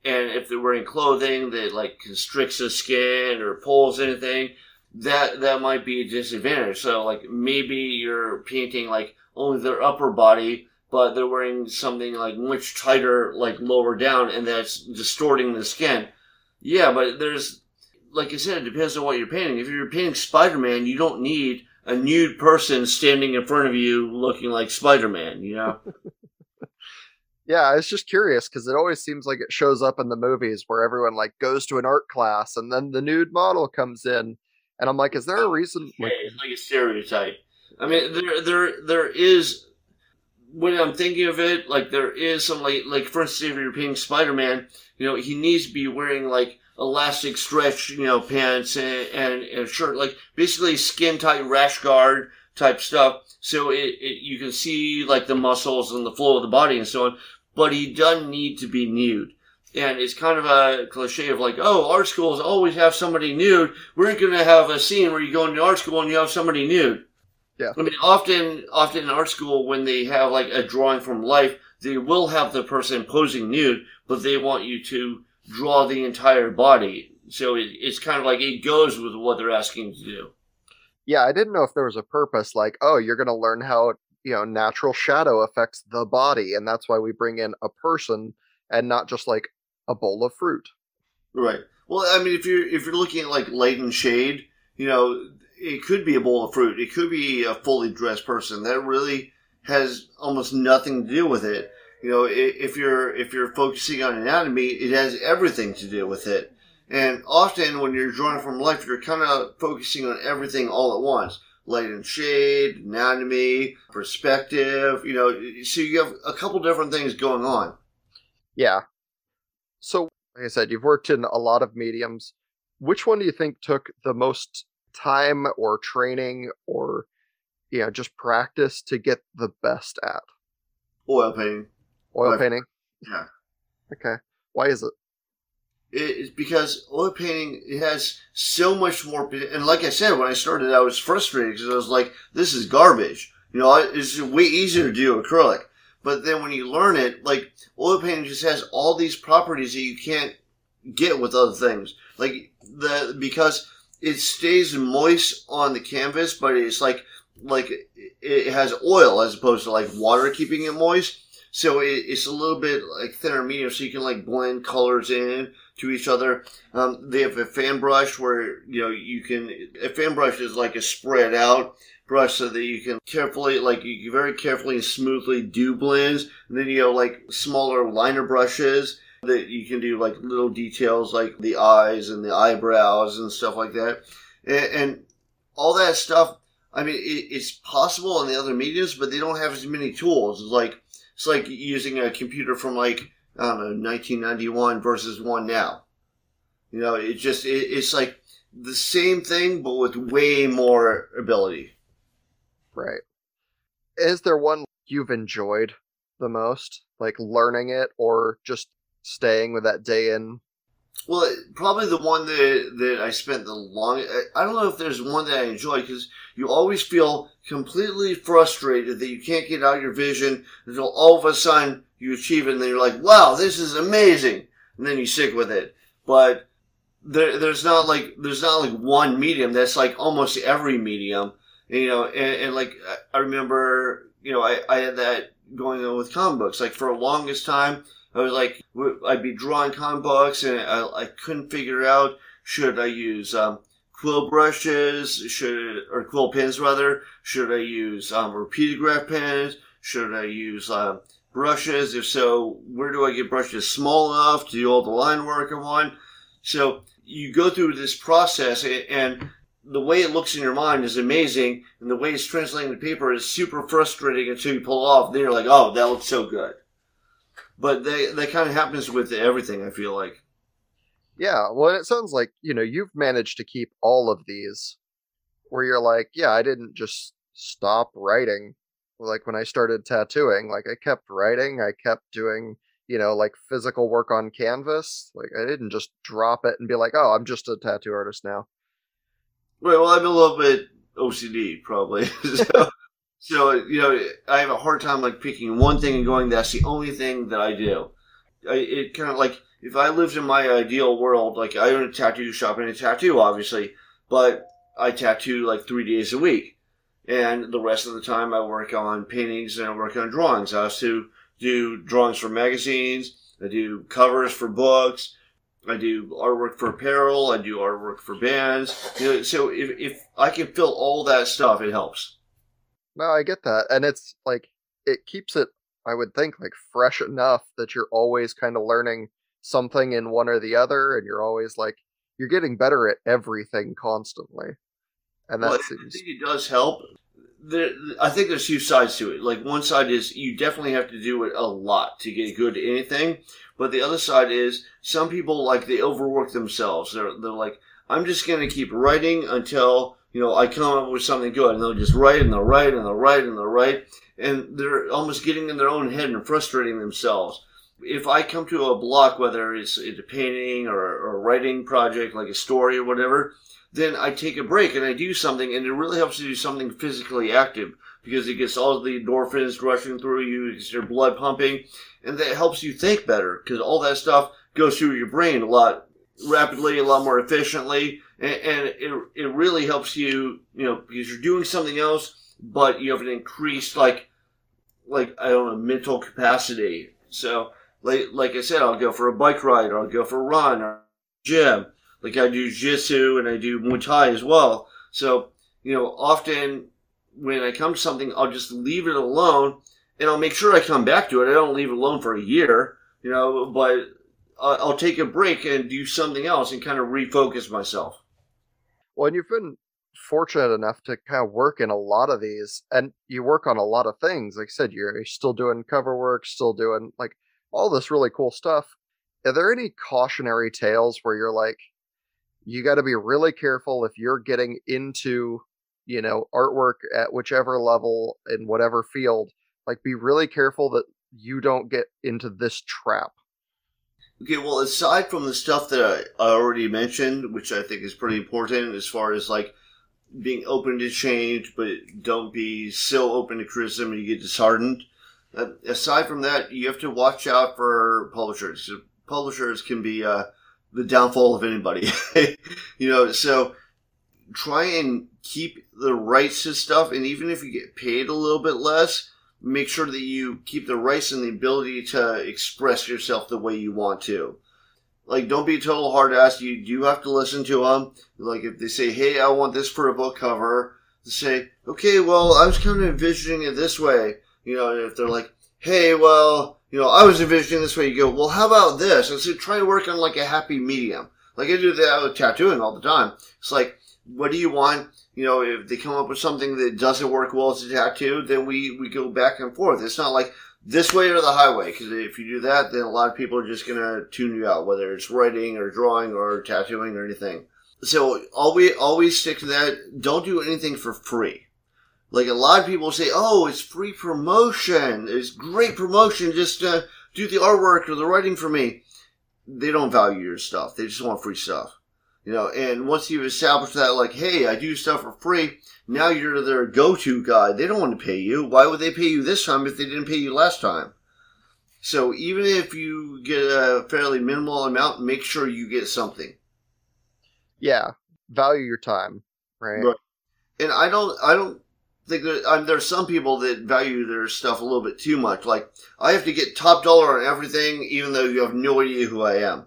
And if they're wearing clothing that like constricts the skin or pulls anything, that that might be a disadvantage. So like maybe you're painting like only their upper body, but they're wearing something like much tighter, like lower down, and that's distorting the skin. Yeah, but there's like I said, it depends on what you're painting. If you're painting Spider Man, you don't need a nude person standing in front of you looking like Spider Man. You know. *laughs* yeah, I was just curious because it always seems like it shows up in the movies where everyone like goes to an art class and then the nude model comes in and I'm like, is there a reason? Okay, like, it's like a stereotype. I mean, there, there, there is. When I'm thinking of it, like there is some like, like for instance, if you're painting Spider-Man, you know, he needs to be wearing like elastic stretch, you know, pants and, and, and a shirt, like basically skin tight rash guard type stuff. So it, it, you can see like the muscles and the flow of the body and so on. But he doesn't need to be nude and it's kind of a cliche of like, oh, art schools always have somebody nude. We're going to have a scene where you go into art school and you have somebody nude. Yeah. I mean, often, often in art school, when they have like a drawing from life, they will have the person posing nude, but they want you to draw the entire body. So it, it's kind of like it goes with what they're asking to do. Yeah, I didn't know if there was a purpose, like, oh, you're going to learn how you know natural shadow affects the body, and that's why we bring in a person and not just like a bowl of fruit. Right. Well, I mean, if you're if you're looking at like light and shade, you know, it could be a bowl of fruit. It could be a fully dressed person. That really has almost nothing to do with it. You know, if you're if you're focusing on anatomy, it has everything to do with it. And often when you're drawing from life, you're kind of focusing on everything all at once. Light and shade, anatomy, perspective, you know, so you have a couple different things going on. Yeah. So, like I said, you've worked in a lot of mediums. Which one do you think took the most time or training or, you know, just practice to get the best at? Oil painting. Oil painting? Yeah. Okay. Why is it? It's because oil painting it has so much more. And like I said, when I started, I was frustrated because I was like, "This is garbage." You know, it's way easier to do acrylic. But then when you learn it, like oil painting just has all these properties that you can't get with other things. Like the because it stays moist on the canvas, but it's like like it has oil as opposed to like water keeping it moist. So it, it's a little bit like thinner medium, so you can like blend colors in to each other. Um, they have a fan brush where you know you can. A fan brush is like a spread out brush so that you can carefully, like you very carefully and smoothly do blends. And then you have like smaller liner brushes that you can do like little details like the eyes and the eyebrows and stuff like that. And, and all that stuff. I mean, it, it's possible on the other mediums, but they don't have as many tools. It's like it's like using a computer from like I don't know 1991 versus one now. You know, it just it, it's like the same thing, but with way more ability. Right. Is there one you've enjoyed the most, like learning it, or just staying with that day in? Well, probably the one that that I spent the longest. I don't know if there's one that I enjoy because you always feel completely frustrated that you can't get out your vision until all of a sudden you achieve it, and then you're like, "Wow, this is amazing!" And then you stick with it. But there, there's not like there's not like one medium. That's like almost every medium. You know, and, and like I remember, you know, I, I had that going on with comic books. Like for the longest time, I was like, I'd be drawing comic books, and I, I couldn't figure out should I use um, quill brushes, should or quill pens rather, should I use um, Rapidograph pens, should I use uh, brushes? If so, where do I get brushes small enough to do all the line work I want? So you go through this process, and the way it looks in your mind is amazing, and the way it's translating to paper is super frustrating until you pull off. Then you're like, oh, that looks so good. But they, that kind of happens with everything, I feel like. Yeah, well, it sounds like, you know, you've managed to keep all of these where you're like, yeah, I didn't just stop writing. Like when I started tattooing, like I kept writing, I kept doing, you know, like physical work on canvas. Like I didn't just drop it and be like, oh, I'm just a tattoo artist now. Right. Well, I'm a little bit OCD, probably. *laughs* so, so, you know, I have a hard time like picking one thing and going, "That's the only thing that I do." I, it kind of like if I lived in my ideal world, like I own a tattoo shop and a tattoo, obviously, but I tattoo like three days a week, and the rest of the time I work on paintings and I work on drawings. I also do drawings for magazines. I do covers for books. I do artwork for apparel. I do artwork for bands. You know, so if, if I can fill all that stuff, it helps. No, I get that, and it's like it keeps it. I would think like fresh enough that you're always kind of learning something in one or the other, and you're always like you're getting better at everything constantly. And that well, seems. I think it does help. There, I think there's two sides to it. Like one side is you definitely have to do it a lot to get good at anything, but the other side is some people like they overwork themselves. They're they're like, I'm just gonna keep writing until you know I come up with something good, and they'll just write and they'll write and they'll write and they'll write, and they're almost getting in their own head and frustrating themselves. If I come to a block, whether it's, a painting or, or a writing project, like a story or whatever, then I take a break and I do something, and it really helps to do something physically active because it gets all the endorphins rushing through you, it gets your blood pumping, and that helps you think better because all that stuff goes through your brain a lot rapidly, a lot more efficiently, and, and it, it really helps you, you know, because you're doing something else, but you have an increased like, like I don't know, mental capacity. So like like I said, I'll go for a bike ride, or I'll go for a run, or gym. Like I do jiu-jitsu and I do Muay Thai as well. So you know, often when I come to something, I'll just leave it alone, and I'll make sure I come back to it. I don't leave it alone for a year, you know, but I'll take a break and do something else and kind of refocus myself. Well, and you've been fortunate enough to kind of work in a lot of these, and you work on a lot of things. Like I said, you're still doing cover work, still doing like all this really cool stuff. Are there any cautionary tales where you're like, you got to be really careful if you're getting into, you know, artwork at whichever level in whatever field? Like, be really careful that you don't get into this trap. Okay, well, aside from the stuff that I already mentioned, which I think is pretty important as far as like being open to change, but don't be so open to criticism and you get disheartened. Uh, aside from that, you have to watch out for publishers. Publishers can be uh, the downfall of anybody, *laughs* you know. So try and keep the rights to stuff, and even if you get paid a little bit less, make sure that you keep the rights and the ability to express yourself the way you want to like don't be a total hard ass. You you have to listen to them. Like if they say, "Hey, I want this for a book cover," say, "Okay, well, I was kind of envisioning it this way." You know, if they're like, "Hey, well, you know, I was envisioning this way," you go, "Well, how about this?" And so try to work on like a happy medium. Like I do that with tattooing all the time. It's like, what do you want? You know, if they come up with something that doesn't work well as a tattoo, then we we go back and forth. It's not like this way or the highway. Because if you do that, then a lot of people are just gonna tune you out, whether it's writing or drawing or tattooing or anything. So always always stick to that. Don't do anything for free. Like a lot of people say, "Oh, it's free promotion. It's great promotion. Just do the artwork or the writing for me." They don't value your stuff. They just want free stuff. You know, and once you've established that, like, hey, I do stuff for free, now you're their go-to guy. They don't want to pay you. Why would they pay you this time if they didn't pay you last time? So even if you get a fairly minimal amount, make sure you get something. Yeah, value your time, right? right. And I don't, I don't think that I mean, there's some people that value their stuff a little bit too much. Like I have to get top dollar on everything, even though you have no idea who I am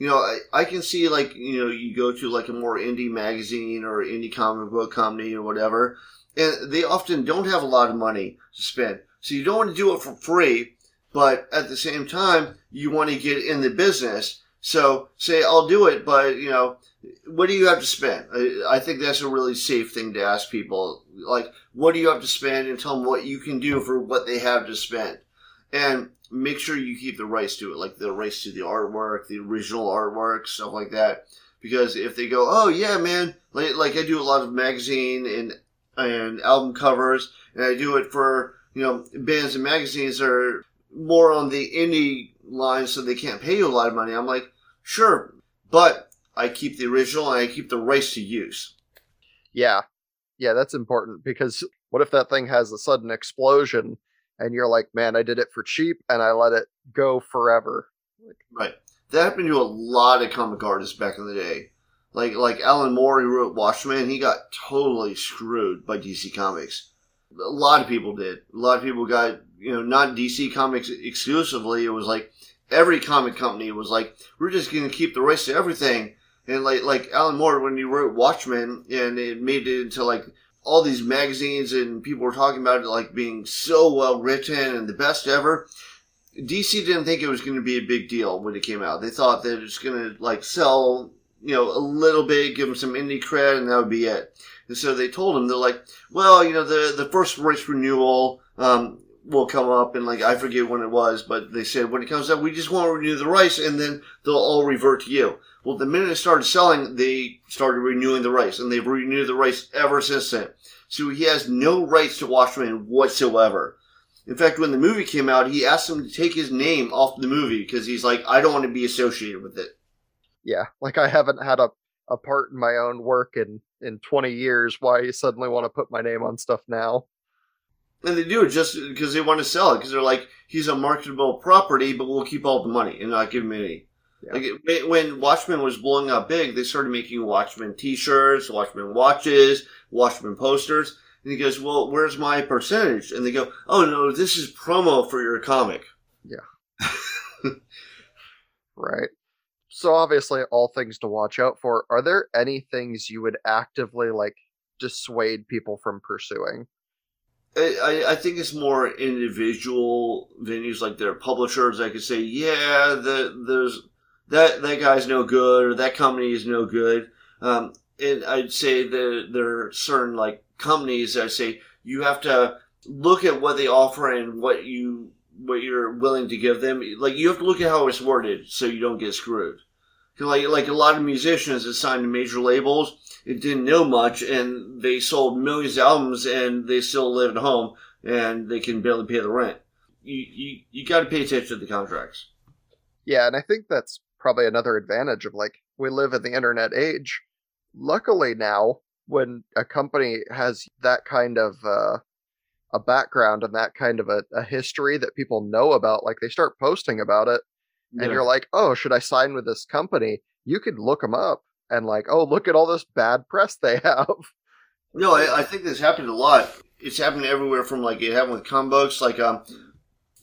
you know, I, I can see like, you know, you go to like a more indie magazine or indie comic book company or whatever, and they often don't have a lot of money to spend. So you don't want to do it for free, but at the same time, you want to get in the business. So say, I'll do it, but you know, what do you have to spend? I, I think that's a really safe thing to ask people. Like, what do you have to spend and tell them what you can do for what they have to spend. And make sure you keep the rights to it, like the rights to the artwork, the original artwork, stuff like that. Because if they go, oh yeah, man, like, like I do a lot of magazine and and album covers, and I do it for you know bands and magazines are more on the indie line, so they can't pay you a lot of money. I'm like, sure, but I keep the original and I keep the rights to use. Yeah, yeah, that's important because what if that thing has a sudden explosion and you're like, man, I did it for cheap and I let it go forever. Right. That happened to a lot of comic artists back in the day. Like like Alan Moore, who wrote Watchmen, he got totally screwed by DC Comics. A lot of people did. A lot of people got you know not DC Comics exclusively. It was like every comic company was like, we're just going to keep the rights to everything. And like like Alan Moore, when he wrote Watchmen, and it made it into like all these magazines and people were talking about it like being so well written and the best ever. DC didn't think it was going to be a big deal when it came out. They thought that it's going to like sell, you know, a little bit, give them some indie cred, and that would be it. And so they told him they're like, well, you know, the the first rights renewal um, will come up, and like I forget when it was, but they said when it comes up, we just want to renew the rights, and then they'll all revert to you. Well, the minute it started selling, they started renewing the rights, and they've renewed the rights ever since then. So he has no rights to Watchmen whatsoever. In fact, when the movie came out, he asked them to take his name off the movie because he's like, I don't want to be associated with it. Yeah, like I haven't had a, a part in my own work in, in 20 years. Why you suddenly want to put my name on stuff now? And they do it just because they want to sell it because they're like, he's a marketable property, but we'll keep all the money and not give him any. Yeah. Like when Watchmen was blowing up big, they started making Watchmen T-shirts, Watchmen watches, Watchmen posters. And he goes, "Well, where's my percentage?" And they go, "Oh no, this is promo for your comic." Yeah. *laughs* right. So obviously, all things to watch out for. Are there any things you would actively like dissuade people from pursuing? I, I think it's more individual venues like their publishers I could say, yeah, the, there's that that guy's no good or that company is no good. Um, and I'd say that there are certain like companies that say you have to look at what they offer and what you what you're willing to give them. Like you have to look at how it's worded so you don't get screwed. Like like a lot of musicians that signed to major labels, it didn't know much, and they sold millions of albums, and they still live at home, and they can barely pay the rent. You you, you got to pay attention to the contracts. Yeah, and I think that's probably another advantage of like we live in the internet age. Luckily now, when a company has that kind of uh, a background and that kind of a, a, history that people know about, like they start posting about it, yeah. and you're like, oh, should I sign with this company? You could look them up and like, oh, look at all this bad press they *laughs* have. No, I, I think this happened a lot. It's happened everywhere from like it happened with comic books, like um,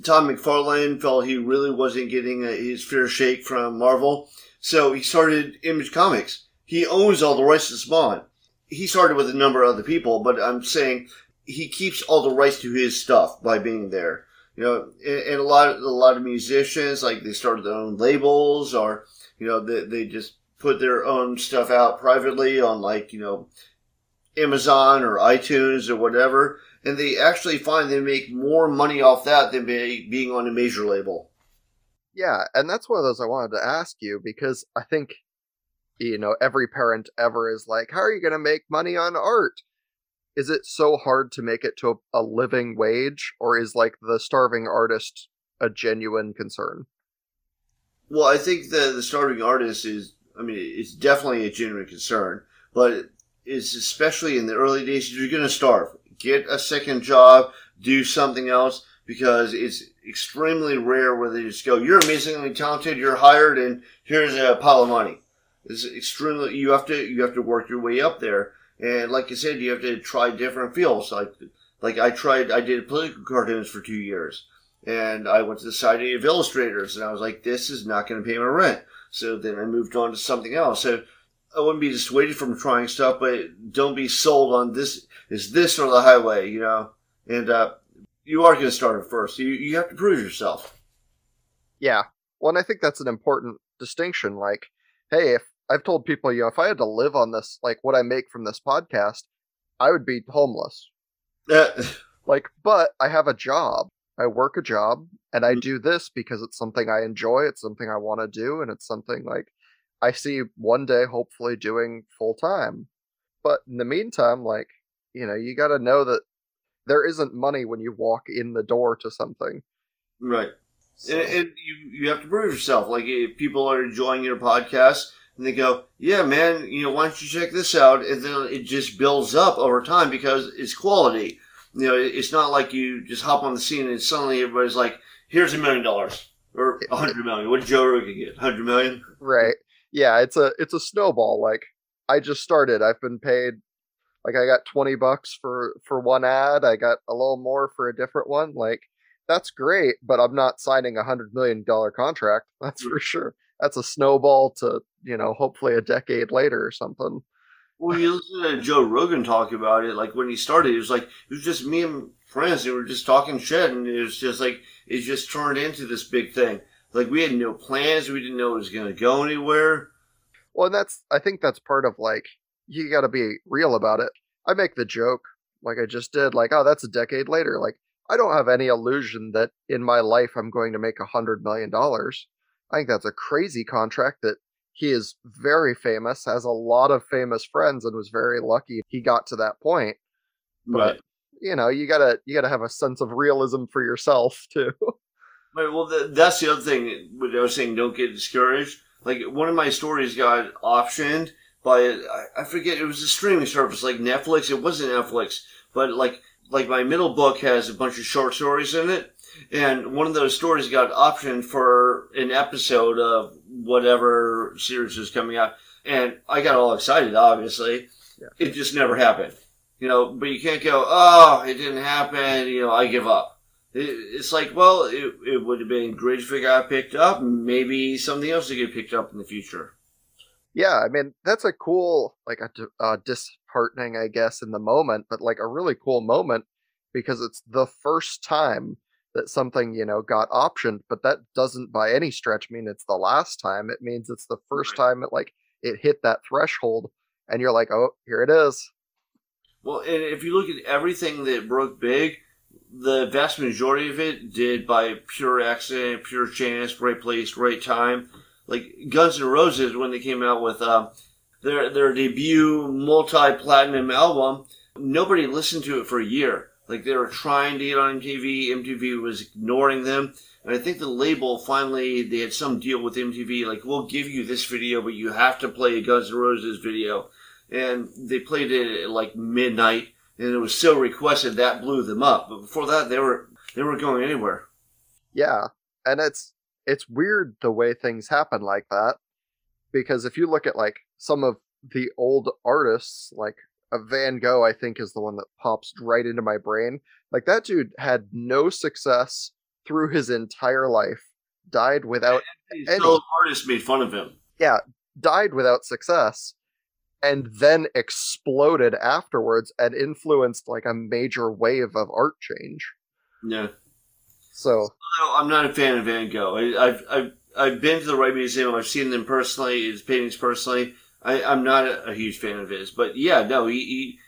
Todd McFarlane felt he really wasn't getting a, his fair shake from Marvel, so he started Image Comics. He owns all the rights to Spawn. He started with a number of other people, but I'm saying he keeps all the rights to his stuff by being there. You know, and, and a lot of a lot of musicians like they started their own labels, or you know, they, they just put their own stuff out privately on like you know Amazon or iTunes or whatever and they actually find they make more money off that than being on a major label. Yeah, and that's one of those I wanted to ask you because I think, you know, every parent ever is like, how are you going to make money on art? Is it so hard to make it to a, a living wage, or is like the starving artist a genuine concern? Well, I think the the starving artist is, I mean, it's definitely a genuine concern, but it's especially in the early days. You're going to starve get a second job, do something else because it's extremely rare where they just go, "You're amazingly talented, you're hired, and here's a pile of money." It's extremely you have to you have to work your way up there, and like I said, you have to try different fields. Like like I tried, I did political cartoons for two years, and I went to the Society of Illustrators, and I was like, "This is not going to pay my rent." So then I moved on to something else. So I wouldn't be dissuaded from trying stuff, but don't be sold on this is this or the highway, you know. And uh, you are going to start it first. You you have to prove yourself. Yeah, well, and I think that's an important distinction. Like, hey, if I've told people, you know, if I had to live on this, like what I make from this podcast, I would be homeless. *laughs* like, but I have a job. I work a job and I mm. do this because it's something I enjoy. It's something I want to do. And it's something like I see one day hopefully doing full time. But in the meantime, like, you know, you got to know that there isn't money when you walk in the door to something. Right. So. And, and, you, you have to prove yourself. Like, if people are enjoying your podcast and they go, yeah, man, you know, why don't you check this out? And then it just builds up over time because it's quality. You know, it's not like you just hop on the scene and suddenly everybody's like, here's a million dollars or a hundred million. What did Joe Rogan get? Hundred million? Right yeah, it's a it's a snowball. Like I just started. I've been paid like I got 20 bucks for for one ad. I got a little more for a different one. Like that's great, but I'm not signing a 100 million dollar contract. *laughs* That's mm. for sure. That's a snowball to, you know, hopefully a decade later or something. Well, you listen to Joe Rogan talk about it. Like when he started, it was like it was just me and friends. They were just talking shit, and it was just like it just turned into this big thing. Like we had no plans. We didn't know it was going to go anywhere. Well, and that's I think that's part of like you got to be real about it. I make the joke like I just did, like oh that's a decade later. Like I don't have any illusion that in my life I'm going to make a hundred million dollars. I think that's a crazy contract that he is very famous, has a lot of famous friends, and was very lucky he got to that point. But right. you know, you gotta you gotta have a sense of realism for yourself *laughs* too. Right, well, the, that's the other thing. What I was saying, don't get discouraged. Like one of my stories got optioned by I, I forget it was a streaming service like Netflix. It wasn't Netflix, but like like my middle book has a bunch of short stories in it, and one of those stories got optioned for an episode of whatever series was coming out, and I got all excited. Obviously, yeah. it just never happened. You know, but you can't go, oh, it didn't happen. You know, I give up it's like, well, it, it would have been great if it got picked up. Maybe something else would get picked up in the future. Yeah, I mean that's a cool, like a uh, disheartening, I guess, in the moment, but like a really cool moment because it's the first time that something you know got optioned, but that doesn't by any stretch mean it's the last time. It means it's the first right. time it like it hit that threshold, and you're like, oh, here it is. Well, and if you look at everything that broke big, the vast majority of it did by pure accident, pure chance, right place, right time like Guns N' Roses when they came out with uh, their their debut multi platinum album. Nobody listened to it for a year. Like they were trying to get on MTV, MTV was ignoring them, and I think the label finally they had some deal with MTV. Like we'll give you this video, but you have to play a Guns N' Roses video, and they played it at like midnight, and it was still requested that blew them up. But before that, they were they were going anywhere. Yeah, and it's it's weird the way things happen like that. Because if you look at like some of the old artists like a Van Gogh I think is the one that pops right into my brain. Like that dude had no success through his entire life. Died without and any artists made fun of him. Yeah. Died without success and then exploded afterwards and influenced like a major wave of art change yeah so I'm not a fan of Van Gogh. I, have I've I've been to the Wright Museum. I've seen them personally, his paintings personally. I, am not a, a, huge fan of his, but yeah, no, he, he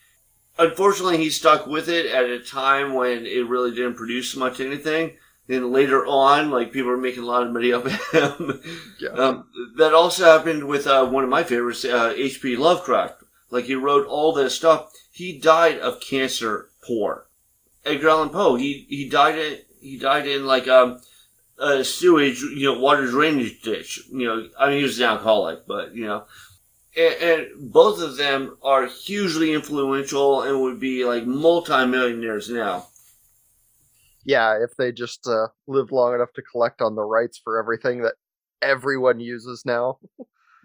unfortunately he stuck with it at a time when it really didn't produce much anything. Then later on, like people were making a lot of money off of him. *laughs* yeah. Um, that also happened with uh, one of my favorites, H.P. Uh, Lovecraft. Like he wrote all this stuff. He died of cancer poor. Edgar Allan Poe. He he died in he died in like um, a sewage, you know, water drainage ditch. You know, I mean, he was an alcoholic, but you know, and, and both of them are hugely influential and would be like multimillionaires now. Yeah, if they just uh, live long enough to collect on the rights for everything that everyone uses now.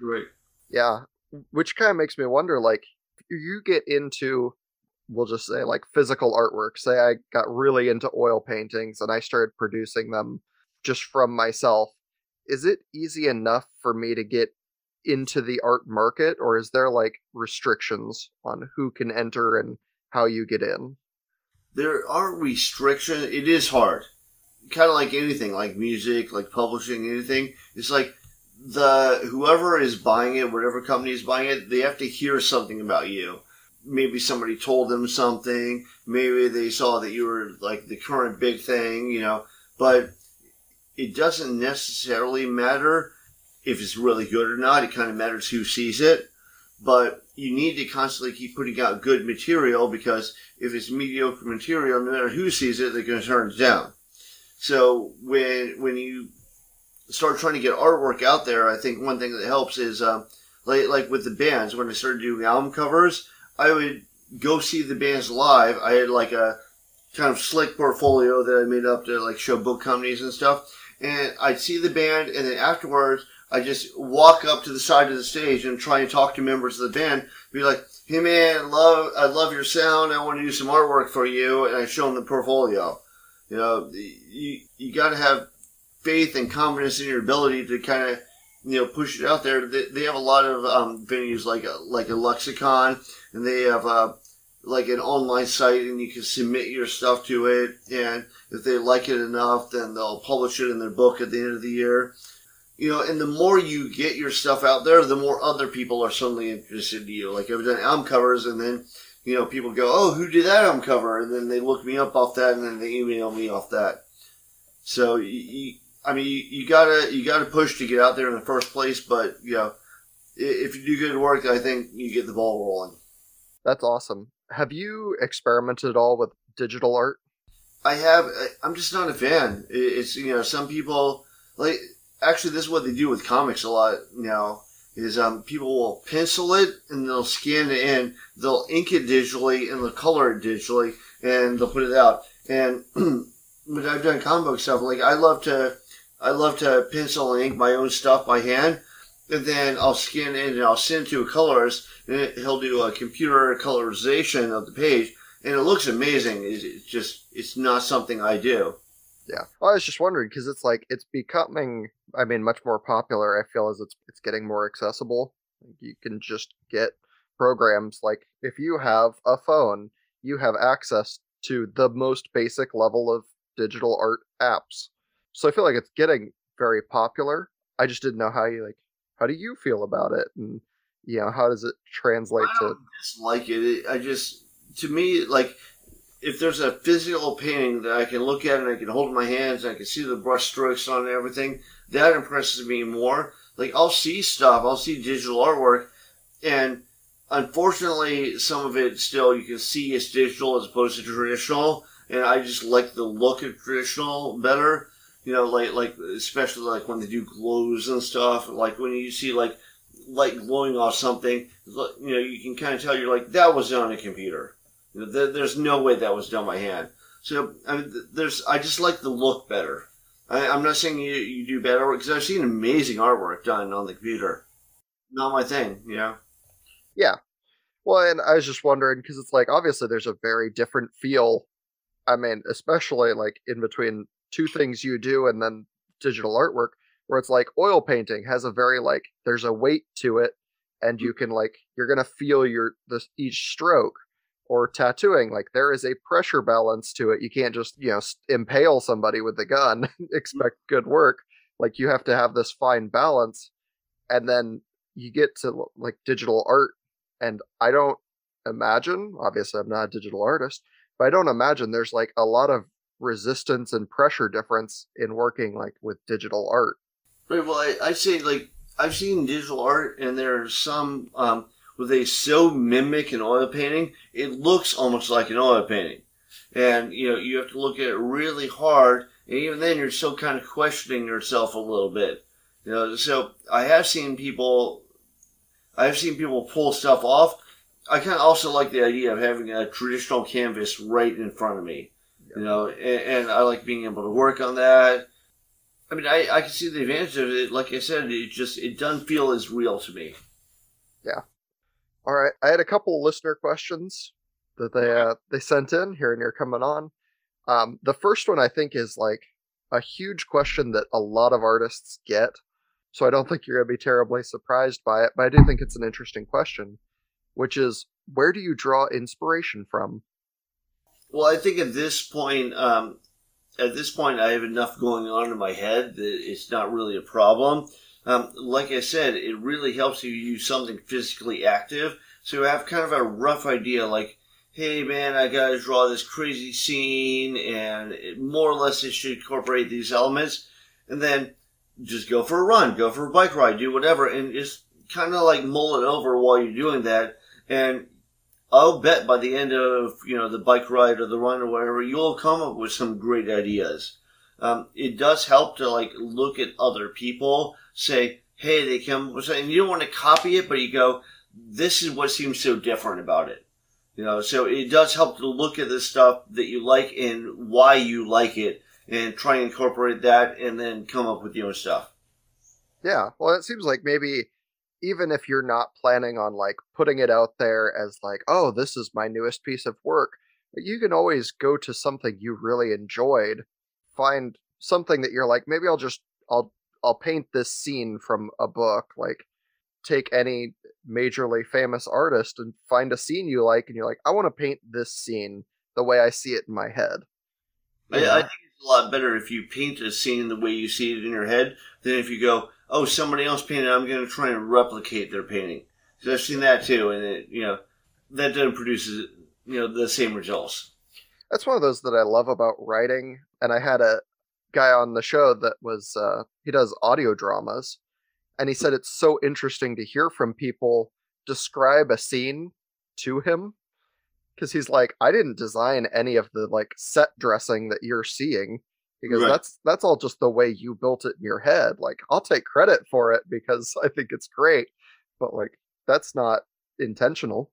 right. Yeah, which kind of makes me wonder, like, you get into we'll just say like physical artwork. Say I got really into oil paintings and I started producing them just from myself. Is it easy enough for me to get into the art market or is there like restrictions on who can enter and how you get in? There are restrictions. It is hard. Kind of like anything, like music, like publishing, anything. It's like the whoever is buying it, whatever company is buying it, they have to hear something about you maybe somebody told them something. Maybe they saw that you were like the current big thing, you know. But it doesn't necessarily matter if it's really good or not. It kind of matters who sees it. But you need to constantly keep putting out good material because if it's mediocre material, no matter who sees it, they're going to turn it down. So when when you start trying to get artwork out there, I think one thing that helps is um, like like with the bands when I started doing album covers. I would go see the bands live. I had like a kind of slick portfolio that I made up to like show book companies and stuff. And I'd see the band, and then afterwards, I just walk up to the side of the stage and try and talk to members of the band. Be like, "Hey man, I love I love your sound. I want to do some artwork for you." And I show them the portfolio. You know, you you got to have faith and confidence in your ability to kind of you know push it out there. They, they have a lot of um, venues like a, like a lexicon and they have uh, like an online site and you can submit your stuff to it and if they like it enough then they'll publish it in their book at the end of the year you know and the more you get your stuff out there the more other people are suddenly interested in you like i've done album covers and then you know people go oh who did that album cover and then they look me up off that and then they email me off that so you, you i mean you, you gotta you gotta push to get out there in the first place but you know if you do good work i think you get the ball rolling that's awesome. Have you experimented at all with digital art? I have. I'm just not a fan. It's you know some people like actually this is what they do with comics a lot now is um, people will pencil it and they'll scan it in, they'll ink it digitally and they'll color it digitally and they'll put it out. And *clears throat* when I've done comic book stuff, like I love to, I love to pencil and ink my own stuff by hand, and then I'll scan it and I'll send it to a colorist and he'll do a computer colorization of the page, and it looks amazing. It's just it's not something I do. Yeah, I was just wondering because it's like it's becoming, I mean, much more popular. I feel as it's it's getting more accessible. You can just get programs like if you have a phone, you have access to the most basic level of digital art apps. So I feel like it's getting very popular. I just didn't know how you like. How do you feel about it? And you know, how does it translate I to? dislike it. I just, to me, like if there's a physical painting that I can look at and I can hold in my hands and I can see the brush strokes on everything, that impresses me more. Like I'll see stuff, I'll see digital artwork, and unfortunately, some of it still you can see it's digital as opposed to traditional, and I just like the look of traditional better. You know, like like especially like when they do glows and stuff. Like when you see like light glowing off something, you know, you can kind of tell you're like that was on a computer. You know, there, there's no way that was done by hand. So I mean, there's I just like the look better. I, I'm not saying you, you do better because I've seen amazing artwork done on the computer. Not my thing, you know. Yeah. Well, and I was just wondering because it's like obviously there's a very different feel. I mean, especially like in between two things you do and then digital artwork, where it's like oil painting has a very like there's a weight to it, and hmm. you can like you're gonna feel your this each stroke. Or tattooing, like there is a pressure balance to it. You can't just you know impale somebody with the gun *laughs* expect good work. Like you have to have this fine balance, and then you get to like digital art and I don't imagine, obviously, I'm not a digital artist, but I don't imagine there's like a lot of resistance and pressure difference in working like with digital art. Right. Well, I, I say like I've seen digital art, and there are some um, where they so mimic an oil painting, it looks almost like an oil painting, and you know you have to look at it really hard, and even then you're still kind of questioning yourself a little bit. You know, so I have seen people, I've seen people pull stuff off. I kind of also like the idea of having a traditional canvas right in front of me. You know, and, and I like being able to work on that. I mean, I, I can see the advantage of it. Like I said, it just it doesn't feel as real to me. All right, I had a couple of listener questions that they uh, they sent in here and you're coming on. Um, the first one I think is like a huge question that a lot of artists get, so I don't think you're gonna be terribly surprised by it. But I do think it's an interesting question, which is where do you draw inspiration from? Well, I think at this point, um, at this point, I have enough going on in my head that it's not really a problem. Um, like I said, it really helps you use something physically active, so you have kind of a rough idea, like, hey man, I gotta draw this crazy scene, and it, more or less it should incorporate these elements, and then just go for a run, go for a bike ride, do whatever, and just kind of like mull it over while you're doing that, and I'll bet by the end of you know the bike ride or the run or whatever, you'll come up with some great ideas. Um, it does help to like look at other people, say, "Hey, they come," with something. and you don't want to copy it, but you go, "This is what seems so different about it." You know, so it does help to look at the stuff that you like and why you like it, and try and incorporate that, and then come up with your own stuff. Yeah, well, it seems like maybe even if you're not planning on like putting it out there as like, oh, this is my newest piece of work, but you can always go to something you really enjoyed, find something that you're like, maybe I'll just I'll I'll paint this scene from a book, like take any majorly famous artist and find a scene you like and you're like, I want to paint this scene the way I see it in my head. I, Yeah. I think it's a lot better if you paint a scene the way you see it in your head than if you go, "Oh, somebody else painted. I'm going to try and replicate their painting." So I've seen that too, and it, you know that doesn't produce you know the same results. that's one of those that I love about writing. And I had a guy on the show that was uh, he does audio dramas, and he said it's so interesting to hear from people describe a scene to him because he's like, I didn't design any of the like set dressing that you're seeing. Because Right. that's that's all just the way you built it in your head. Like I'll take credit for it because I think it's great, but like that's not intentional.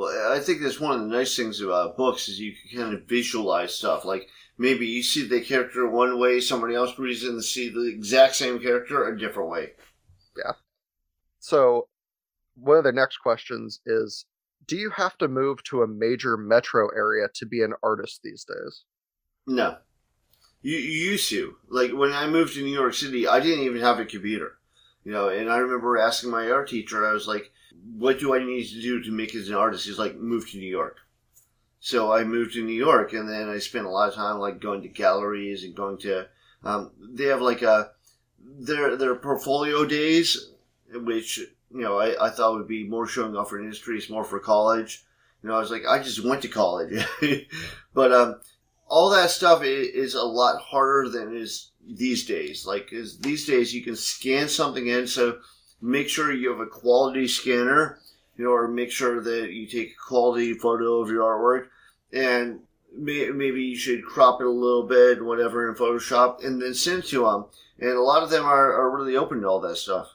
Well, I think that's one of the nice things about books is you can kind of visualize stuff. Like maybe you see the character one way, somebody else reads and see the exact same character a different way. Yeah. So, one of the next questions is Do you have to move to a major metro area to be an artist these days? No. You, you used to like when I moved to New York City, I didn't even have a computer, you know. And I remember asking my art teacher, I was like, "What do I need to do to make it as an artist?" He's like, "Move to New York." So I moved to New York, and then I spent a lot of time like going to galleries and going to. Um, they have like a their their portfolio days, which you know I, I thought would be more showing off for industry, it's more for college. You know, I was like, I just went to college, *laughs* but um, all that stuff is a lot harder than is these days. Like, is these days you can scan something in, so make sure you have a quality scanner you know, or make sure that you take a quality photo of your artwork, and may, maybe you should crop it a little bit, whatever, in Photoshop, and then send to them. And a lot of them are, are really open to all that stuff.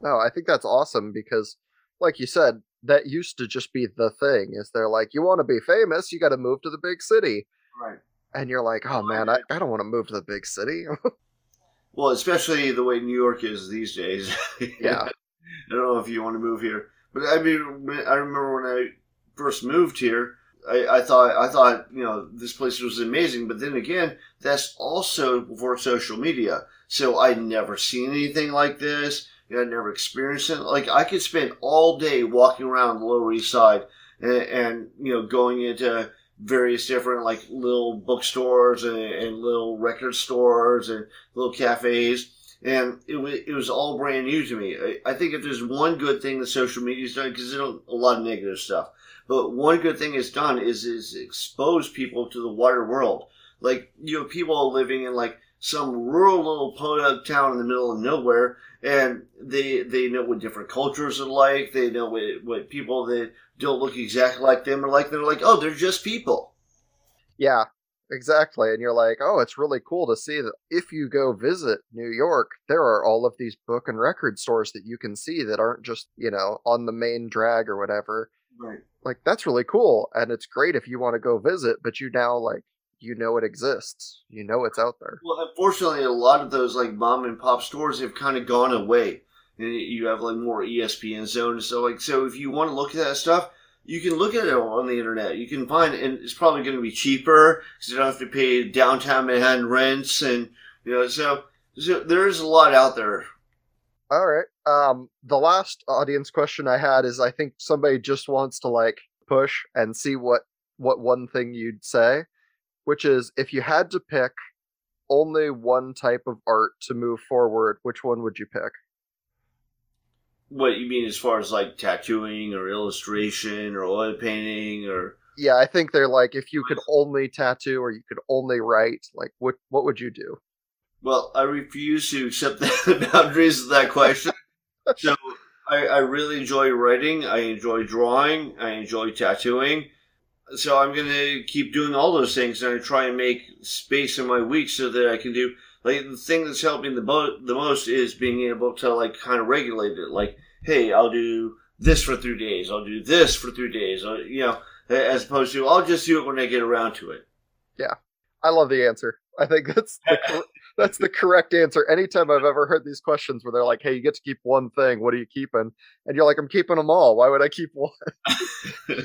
No, I think that's awesome because, like you said, that used to just be the thing. Is they're like, you want to be famous, you got to move to the big city, right? And you're like, oh man, I, I don't want to move to the big city. *laughs* well, especially the way New York is these days. *laughs* yeah. I don't know if you want to move here. But I mean, I remember when I first moved here, I, I, thought I thought you know this place was amazing. But then again, that's also before social media, so I'd never seen anything like this. You know, I'd never experienced it. Like I could spend all day walking around the Lower East Side and, and you know going into various different like little bookstores and, and little record stores and little cafes and it was it was all brand new to me. I, I think if there's one good thing that social media's done, because there's a lot of negative stuff, but one good thing it's done is is expose people to the wider world. Like you know, people living in like some rural little podunk town in the middle of nowhere, and they they know what different cultures are like. They know what, what people that don't look exactly like them are like. They're like, oh, they're just people. Yeah, Exactly. And you're like, oh, it's really cool to see that if you go visit New York, there are all of these book and record stores that you can see that aren't just, you know, on the main drag or whatever. Right. Like, that's really cool. And it's great if you want to go visit, but you now, like, you know it exists. You know it's out there. Well, unfortunately, a lot of those, like, mom and pop stores have kind of gone away. And you have, like, more ESPN zones. So, like, so if you want to look at that stuff, you can look at it on the internet. You can find, and it's probably going to be cheaper because you don't have to pay downtown Manhattan rents, and you know, so, so there is a lot out there. All right. Um, the last audience question I had is, I think somebody just wants to like push and see what what one thing you'd say, which is if you had to pick only one type of art to move forward, which one would you pick? What you mean as far as like tattooing or illustration or oil painting or Yeah, I think they're like if you could only tattoo or you could only write, like what what would you do? Well, I refuse to accept *laughs* the boundaries of that question. *laughs* so I, I really enjoy writing, I enjoy drawing, I enjoy tattooing. So I'm gonna keep doing all those things and I try and make space in my week so that I can do like the thing that's helped me the, bo- the most is being able to like kind of regulate it. Like hey, I'll do this for three days. I'll do this for three days. I'll, you know, as opposed to I'll just do it when I get around to it. Yeah, I love the answer. I think that's the cor- *laughs* that's the correct answer. Anytime I've ever heard these questions where they're like, "Hey, you get to keep one thing. What are you keeping?" and you're like, "I'm keeping them all. Why would I keep one?" *laughs*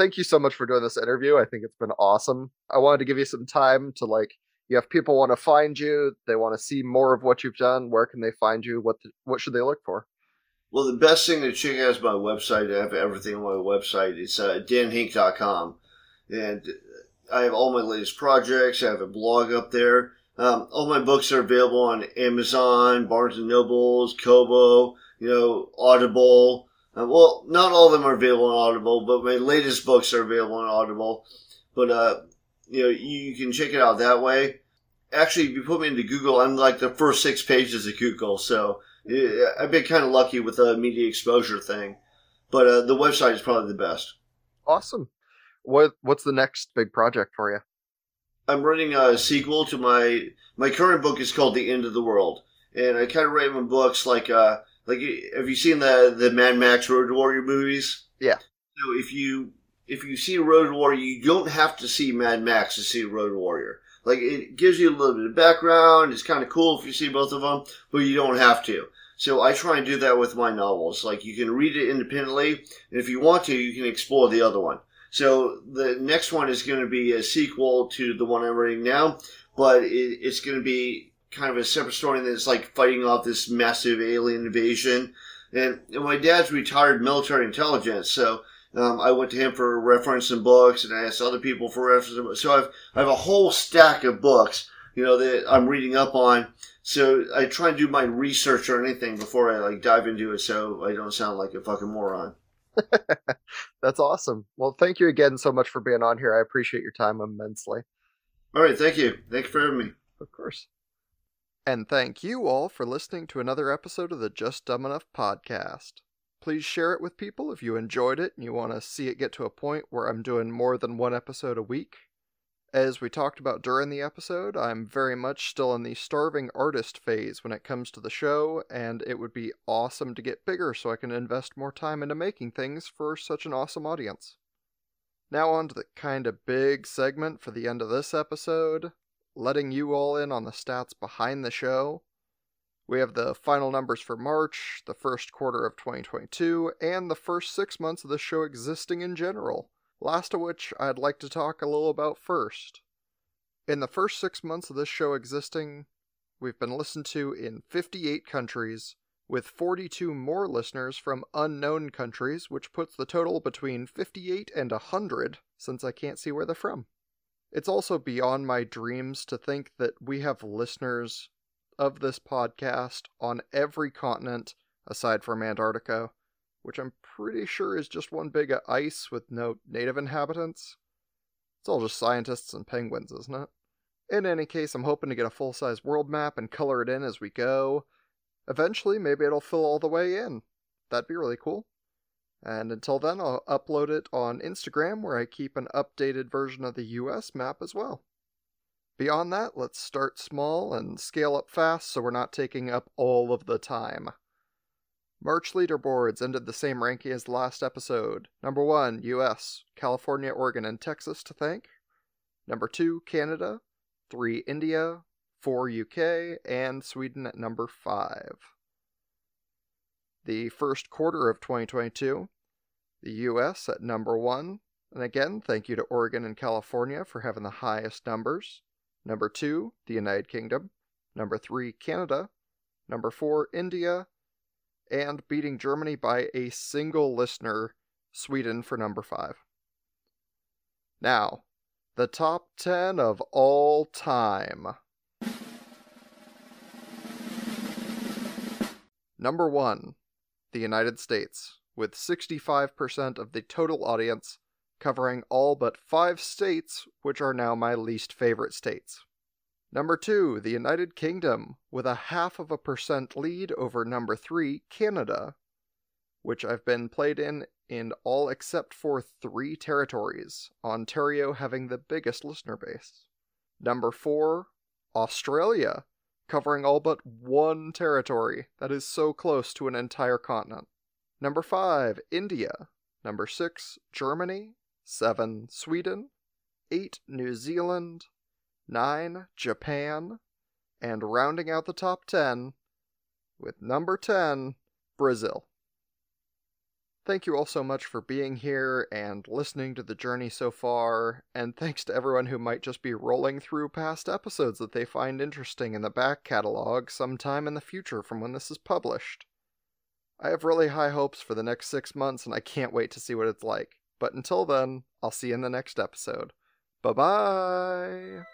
Thank you so much for doing this interview. I think it's been awesome. I wanted to give you some time to like you have people want to find you they want to see more of what you've done where can they find you what the, what should they look for well the best thing to check out is my website i have everything on my website it's uh, danhenk.com and i have all my latest projects i have a blog up there um, all my books are available on amazon barnes and nobles kobo you know audible uh, well not all of them are available on audible but my latest books are available on audible but uh, you know, you can check it out that way. Actually, if you put me into Google, I'm like the first six pages of Google, so I've been kind of lucky with the media exposure thing. But uh, the website is probably the best. Awesome. What What's the next big project for you? I'm writing a sequel to my my current book is called The End of the World, and I kind of write my books like uh like have you seen the the Mad Max Road Warrior movies? Yeah. So if you if you see Road Warrior, you don't have to see Mad Max to see Road Warrior. Like it gives you a little bit of background. It's kind of cool if you see both of them, but you don't have to. So I try and do that with my novels. Like you can read it independently, and if you want to, you can explore the other one. So the next one is going to be a sequel to the one I'm reading now, but it, it's going to be kind of a separate story that's like fighting off this massive alien invasion. And, and my dad's retired military intelligence, so um, I went to him for reference and books, and I asked other people for reference. So I've I have a whole stack of books, you know, that I'm reading up on. So I try and do my research or anything before I like dive into it, so I don't sound like a fucking moron. *laughs* That's awesome. Well, thank you again so much for being on here. I appreciate your time immensely. All right, thank you. Thank you for having me. Of course. And thank you all for listening to another episode of the Just Dumb Enough podcast. Please share it with people if you enjoyed it and you want to see it get to a point where I'm doing more than one episode a week. As we talked about during the episode, I'm very much still in the starving artist phase when it comes to the show, and it would be awesome to get bigger so I can invest more time into making things for such an awesome audience. Now, on to the kind of big segment for the end of this episode, letting you all in on the stats behind the show. We have the final numbers for March, the first quarter of 2022, and the first six months of the show existing in general, last of which I'd like to talk a little about first. In the first six months of this show existing, we've been listened to in 58 countries, with 42 more listeners from unknown countries, which puts the total between 58 and 100, since I can't see where they're from. It's also beyond my dreams to think that we have listeners of this podcast on every continent aside from Antarctica, which I'm pretty sure is just one big ice with no native inhabitants. It's all just scientists and penguins, isn't it? In any case, I'm hoping to get a full size world map and color it in as we go. Eventually, maybe it'll fill all the way in. That'd be really cool. And until then, I'll upload it on Instagram where I keep an updated version of the US map as well. Beyond that, let's start small and scale up fast so we're not taking up all of the time. March leaderboards ended the same ranking as the last episode. Number 1, US, California, Oregon, and Texas to thank. Number 2, Canada. 3, India. 4, UK, and Sweden at number 5. The first quarter of 2022, the US at number 1. And again, thank you to Oregon and California for having the highest numbers. Number two, the United Kingdom. Number three, Canada. Number four, India. And beating Germany by a single listener, Sweden for number five. Now, the top 10 of all time. Number 1, the United States, with 65% of the total audience covering all but five states, which are now my least favorite states. Number two, the United Kingdom, with a half of a percent lead over number three, Canada, which I've been played in in all except for three territories, Ontario having the biggest listener base. Number four, Australia, covering all but one territory that is so close to an entire continent. Number five, India. Number six, Germany. 7. Sweden, 8. New Zealand, 9. Japan, and rounding out the top 10 with number 10, Brazil. Thank you all so much for being here and listening to the journey so far, and thanks to everyone who might just be rolling through past episodes that they find interesting in the back catalog sometime in the future from when this is published. I have really high hopes for the next six months, and I can't wait to see what it's like. But until then, I'll see you in the next episode. Bye bye!